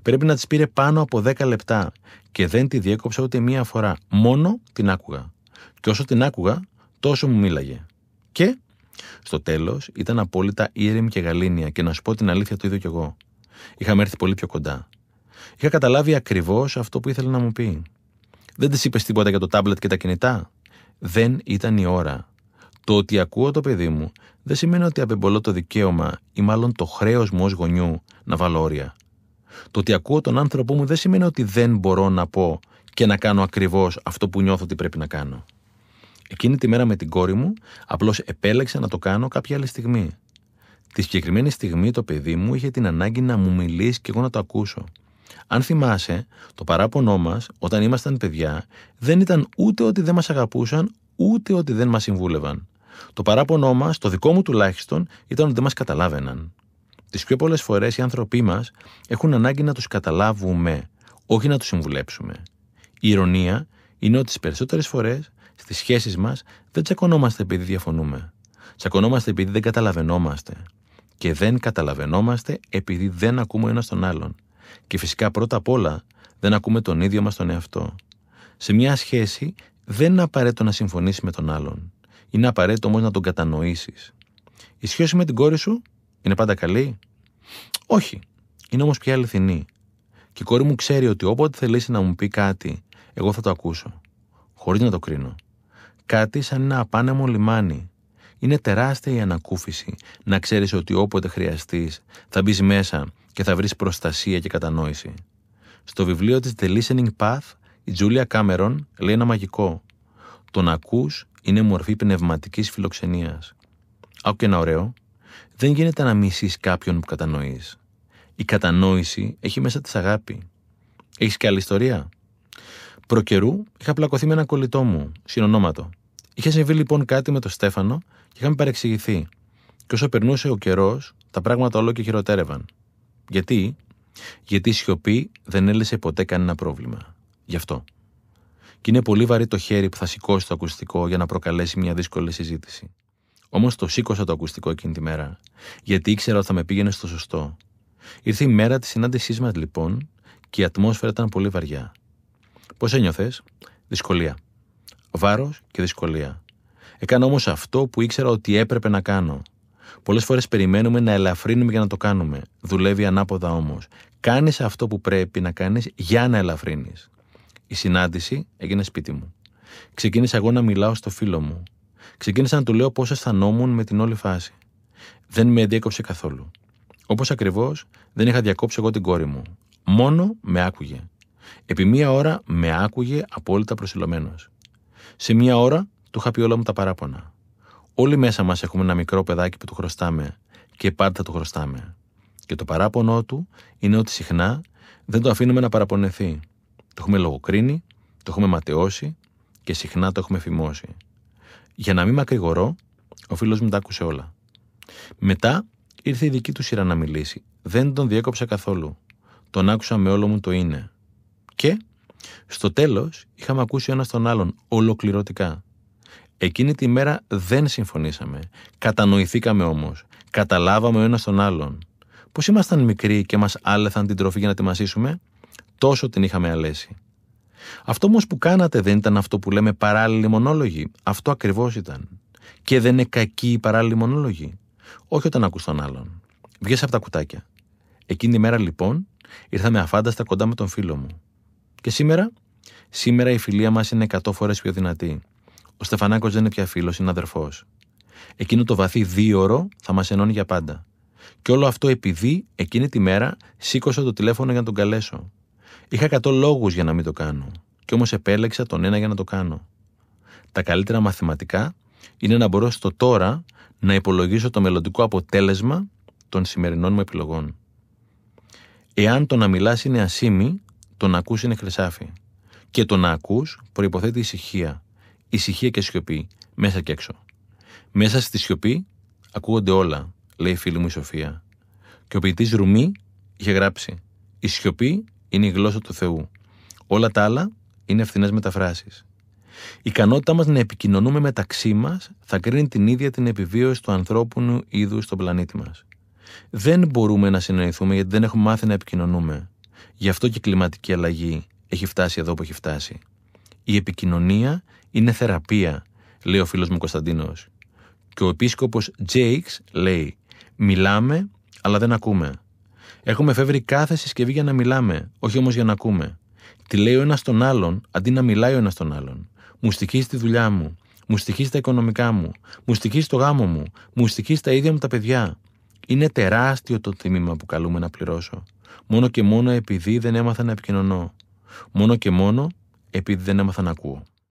Πρέπει να της πήρε πάνω από 10 λεπτά και δεν τη διέκοψα ούτε μία φορά. Μόνο την άκουγα. Και όσο την άκουγα, τόσο μου μίλαγε. Και στο τέλος ήταν απόλυτα ήρεμη και γαλήνια και να σου πω την αλήθεια το ίδιο κι εγώ. Είχαμε έρθει πολύ πιο κοντά. Είχα καταλάβει ακριβώς αυτό που ήθελε να μου πει. Δεν της είπες τίποτα για το τάμπλετ και τα κινητά. Δεν ήταν η ώρα. Το ότι ακούω το παιδί μου δεν σημαίνει ότι απεμπολώ το δικαίωμα ή μάλλον το χρέος μου ως γονιού να βάλω όρια. Το ότι ακούω τον άνθρωπό μου δεν σημαίνει ότι δεν μπορώ να πω και να κάνω ακριβώς αυτό που νιώθω ότι πρέπει να κάνω. Εκείνη τη μέρα με την κόρη μου, απλώς επέλεξα να το κάνω κάποια άλλη στιγμή. Τη συγκεκριμένη στιγμή το παιδί μου είχε την ανάγκη να μου μιλήσει και εγώ να το ακούσω. Αν θυμάσαι, το παράπονό μας, όταν ήμασταν παιδιά, δεν ήταν ούτε ότι δεν μας αγαπούσαν, ούτε ότι δεν μας συμβούλευαν. Το παράπονό μας, το δικό μου τουλάχιστον, ήταν ότι δεν μας καταλάβαιναν. Τις πιο πολλές φορές οι άνθρωποι μας έχουν ανάγκη να τους καταλάβουμε, όχι να τους συμβουλέψουμε. Η ηρωνία είναι ότι τις περισσότερες φορές στις σχέσεις μας δεν τσακωνόμαστε επειδή διαφωνούμε. Τσακωνόμαστε επειδή δεν καταλαβαίνόμαστε. Και δεν καταλαβαίνόμαστε επειδή δεν ακούμε ένας τον άλλον. Και φυσικά πρώτα απ' όλα δεν ακούμε τον ίδιο μας τον εαυτό. Σε μια σχέση δεν είναι απαραίτητο να συμφωνήσεις με τον άλλον. Είναι απαραίτητο όμως να τον κατανοήσεις. Η σχέση με την κόρη σου είναι πάντα καλή; Όχι. Είναι όμως πια αληθινή. Και η κόρη μου ξέρει ότι όποτε θελήσει να μου πει κάτι, εγώ θα το ακούσω. Χωρίς να το κρίνω. Κάτι σαν ένα απάνεμο λιμάνι. Είναι τεράστια η ανακούφιση να ξέρεις ότι όποτε χρειαστείς θα μπεις μέσα και θα βρεις προστασία και κατανόηση. Στο βιβλίο της The Listening Path, η Τζούλια Κάμερον λέει ένα μαγικό. Το να ακούς είναι μορφή πνευματικής φιλοξενίας. Άκου και ένα ωραίο. Δεν γίνεται να μισεί κάποιον που κατανοείς. Η κατανόηση έχει μέσα της αγάπη. Έχεις και άλλη ιστορία; Προ καιρού είχα πλακωθεί με ένα κολλητό μου, συνονόματο. Είχε συμβεί λοιπόν κάτι με τον Στέφανο και είχαμε παρεξηγηθεί. Και όσο περνούσε ο καιρός, τα πράγματα όλο και χειροτέρευαν. Γιατί; Γιατί η σιωπή δεν έλυσε ποτέ κανένα πρόβλημα. Γι' αυτό. Και είναι πολύ βαρύ το χέρι που θα σηκώσει το ακουστικό για να προκαλέσει μια δύσκολη συζήτηση. Όμως το σήκωσα το ακουστικό εκείνη τη μέρα, γιατί ήξερα ότι θα με πήγαινε στο σωστό. Ήρθε η μέρα της συνάντησής μας λοιπόν και η ατμόσφαιρα ήταν πολύ βαριά. Πώς ένιωθες, Δυσκολία. Βάρος και δυσκολία. Έκανα όμως αυτό που ήξερα ότι έπρεπε να κάνω. Πολλές φορές περιμένουμε να ελαφρύνουμε για να το κάνουμε. Δουλεύει ανάποδα όμως. Κάνεις αυτό που πρέπει να κάνεις για να ελαφρύνεις. Η συνάντηση έγινε σπίτι μου. Ξεκίνησα εγώ να μιλάω στο φίλο μου. Ξεκίνησα να του λέω πώς αισθανόμουν με την όλη φάση. Δεν με διέκοψε καθόλου. Όπως ακριβώς δεν είχα διακόψει εγώ την κόρη μου. Μόνο με άκουγε. Επί μία ώρα με άκουγε απόλυτα προσιλωμένος. Σε μία ώρα του είχα πει όλα μου τα παράπονα. Όλοι μέσα μας έχουμε ένα μικρό παιδάκι που του χρωστάμε και πάντα του χρωστάμε. Και το παράπονο του είναι ότι συχνά δεν το αφήνουμε να παραπονεθεί. Το έχουμε λογοκρίνει, το έχουμε ματαιώσει και συχνά το έχουμε φημώσει. Για να μην μακρηγορώ, ο φίλος μου τα άκουσε όλα. Μετά ήρθε η δική του σειρά να μιλήσει. Δεν τον διέκοψα καθόλου. Τον άκουσα με όλο μου το είναι. Και στο τέλος είχαμε ακούσει ο ένα τον άλλον ολοκληρωτικά. Εκείνη τη μέρα δεν συμφωνήσαμε. Κατανοηθήκαμε όμως. Καταλάβαμε ο ένας τον άλλον. Πώ ήμασταν μικροί και μας άλεθαν την τροφή για να τη μασίσουμε, τόσο την είχαμε αλέσει. Αυτό όμως που κάνατε δεν ήταν αυτό που λέμε παράλληλοι μονόλογοι. Αυτό ακριβώς ήταν. Και δεν είναι κακοί οι παράλληλοι μονόλογοι. Όχι όταν ακούς τον άλλον. Βγες από τα κουτάκια. Εκείνη τη μέρα λοιπόν ήρθαμε αφάνταστα κοντά με τον φίλο μου. Και σήμερα, σήμερα η φιλία μας είναι 100 φορές πιο δυνατή. Ο Στεφανάκος δεν είναι πια φίλος, είναι αδερφός. Εκείνο το βαθύ δίωρο θα μας ενώνει για πάντα. Και όλο αυτό επειδή εκείνη τη μέρα σήκωσα το τηλέφωνο για να τον καλέσω. Είχα 100 λόγους για να μην το κάνω. Κι όμως επέλεξα τον ένα για να το κάνω. Τα καλύτερα μαθηματικά είναι να μπορώ στο τώρα να υπολογίσω το μελλοντικό αποτέλεσμα των σημερινών μου επιλογών. Εάν το να μιλάς είναι ασήμι, το να ακούς είναι χρυσάφι. Και το να ακούς προϋποθέτει ησυχία. Ησυχία και σιωπή, μέσα και έξω. Μέσα στη σιωπή ακούγονται όλα, λέει η φίλη μου η Σοφία. Και ο ποιητής Ρουμί είχε γράψει «Η σιωπή είναι η γλώσσα του Θεού. Όλα τα άλλα είναι ευθυνέ μεταφράσεις. Η ικανότητά μας να επικοινωνούμε μεταξύ μας θα κρίνει την ίδια την επιβίωση του ανθρώπινου είδους στον πλανήτη μας. Δεν μπορούμε να συνεννοηθούμε γιατί δεν έχουμε μάθει να επικοινωνούμε. Γι' αυτό και η κλιματική αλλαγή έχει φτάσει εδώ που έχει φτάσει. Η επικοινωνία είναι θεραπεία, λέει ο φίλος μου Κωνσταντίνος. Και ο επίσκοπος Τζέιξ λέει: Μιλάμε, αλλά δεν ακούμε. Έχουμε φεύγει κάθε συσκευή για να μιλάμε, όχι όμως για να ακούμε. Τι λέει ο ένας τον άλλον, αντί να μιλάει ο ένας τον άλλον. Μου στοιχίζει τη δουλειά μου. Μου στοιχίζει τα οικονομικά μου. Μου στοιχίζει το γάμο μου. Μου στοιχίζει τα ίδια μου τα παιδιά. Είναι τεράστιο το τίμημα που καλούμε να πληρώσω. Μόνο και μόνο επειδή δεν έμαθα να επικοινωνώ. Μόνο και μόνο επειδή δεν έμαθα να ακούω.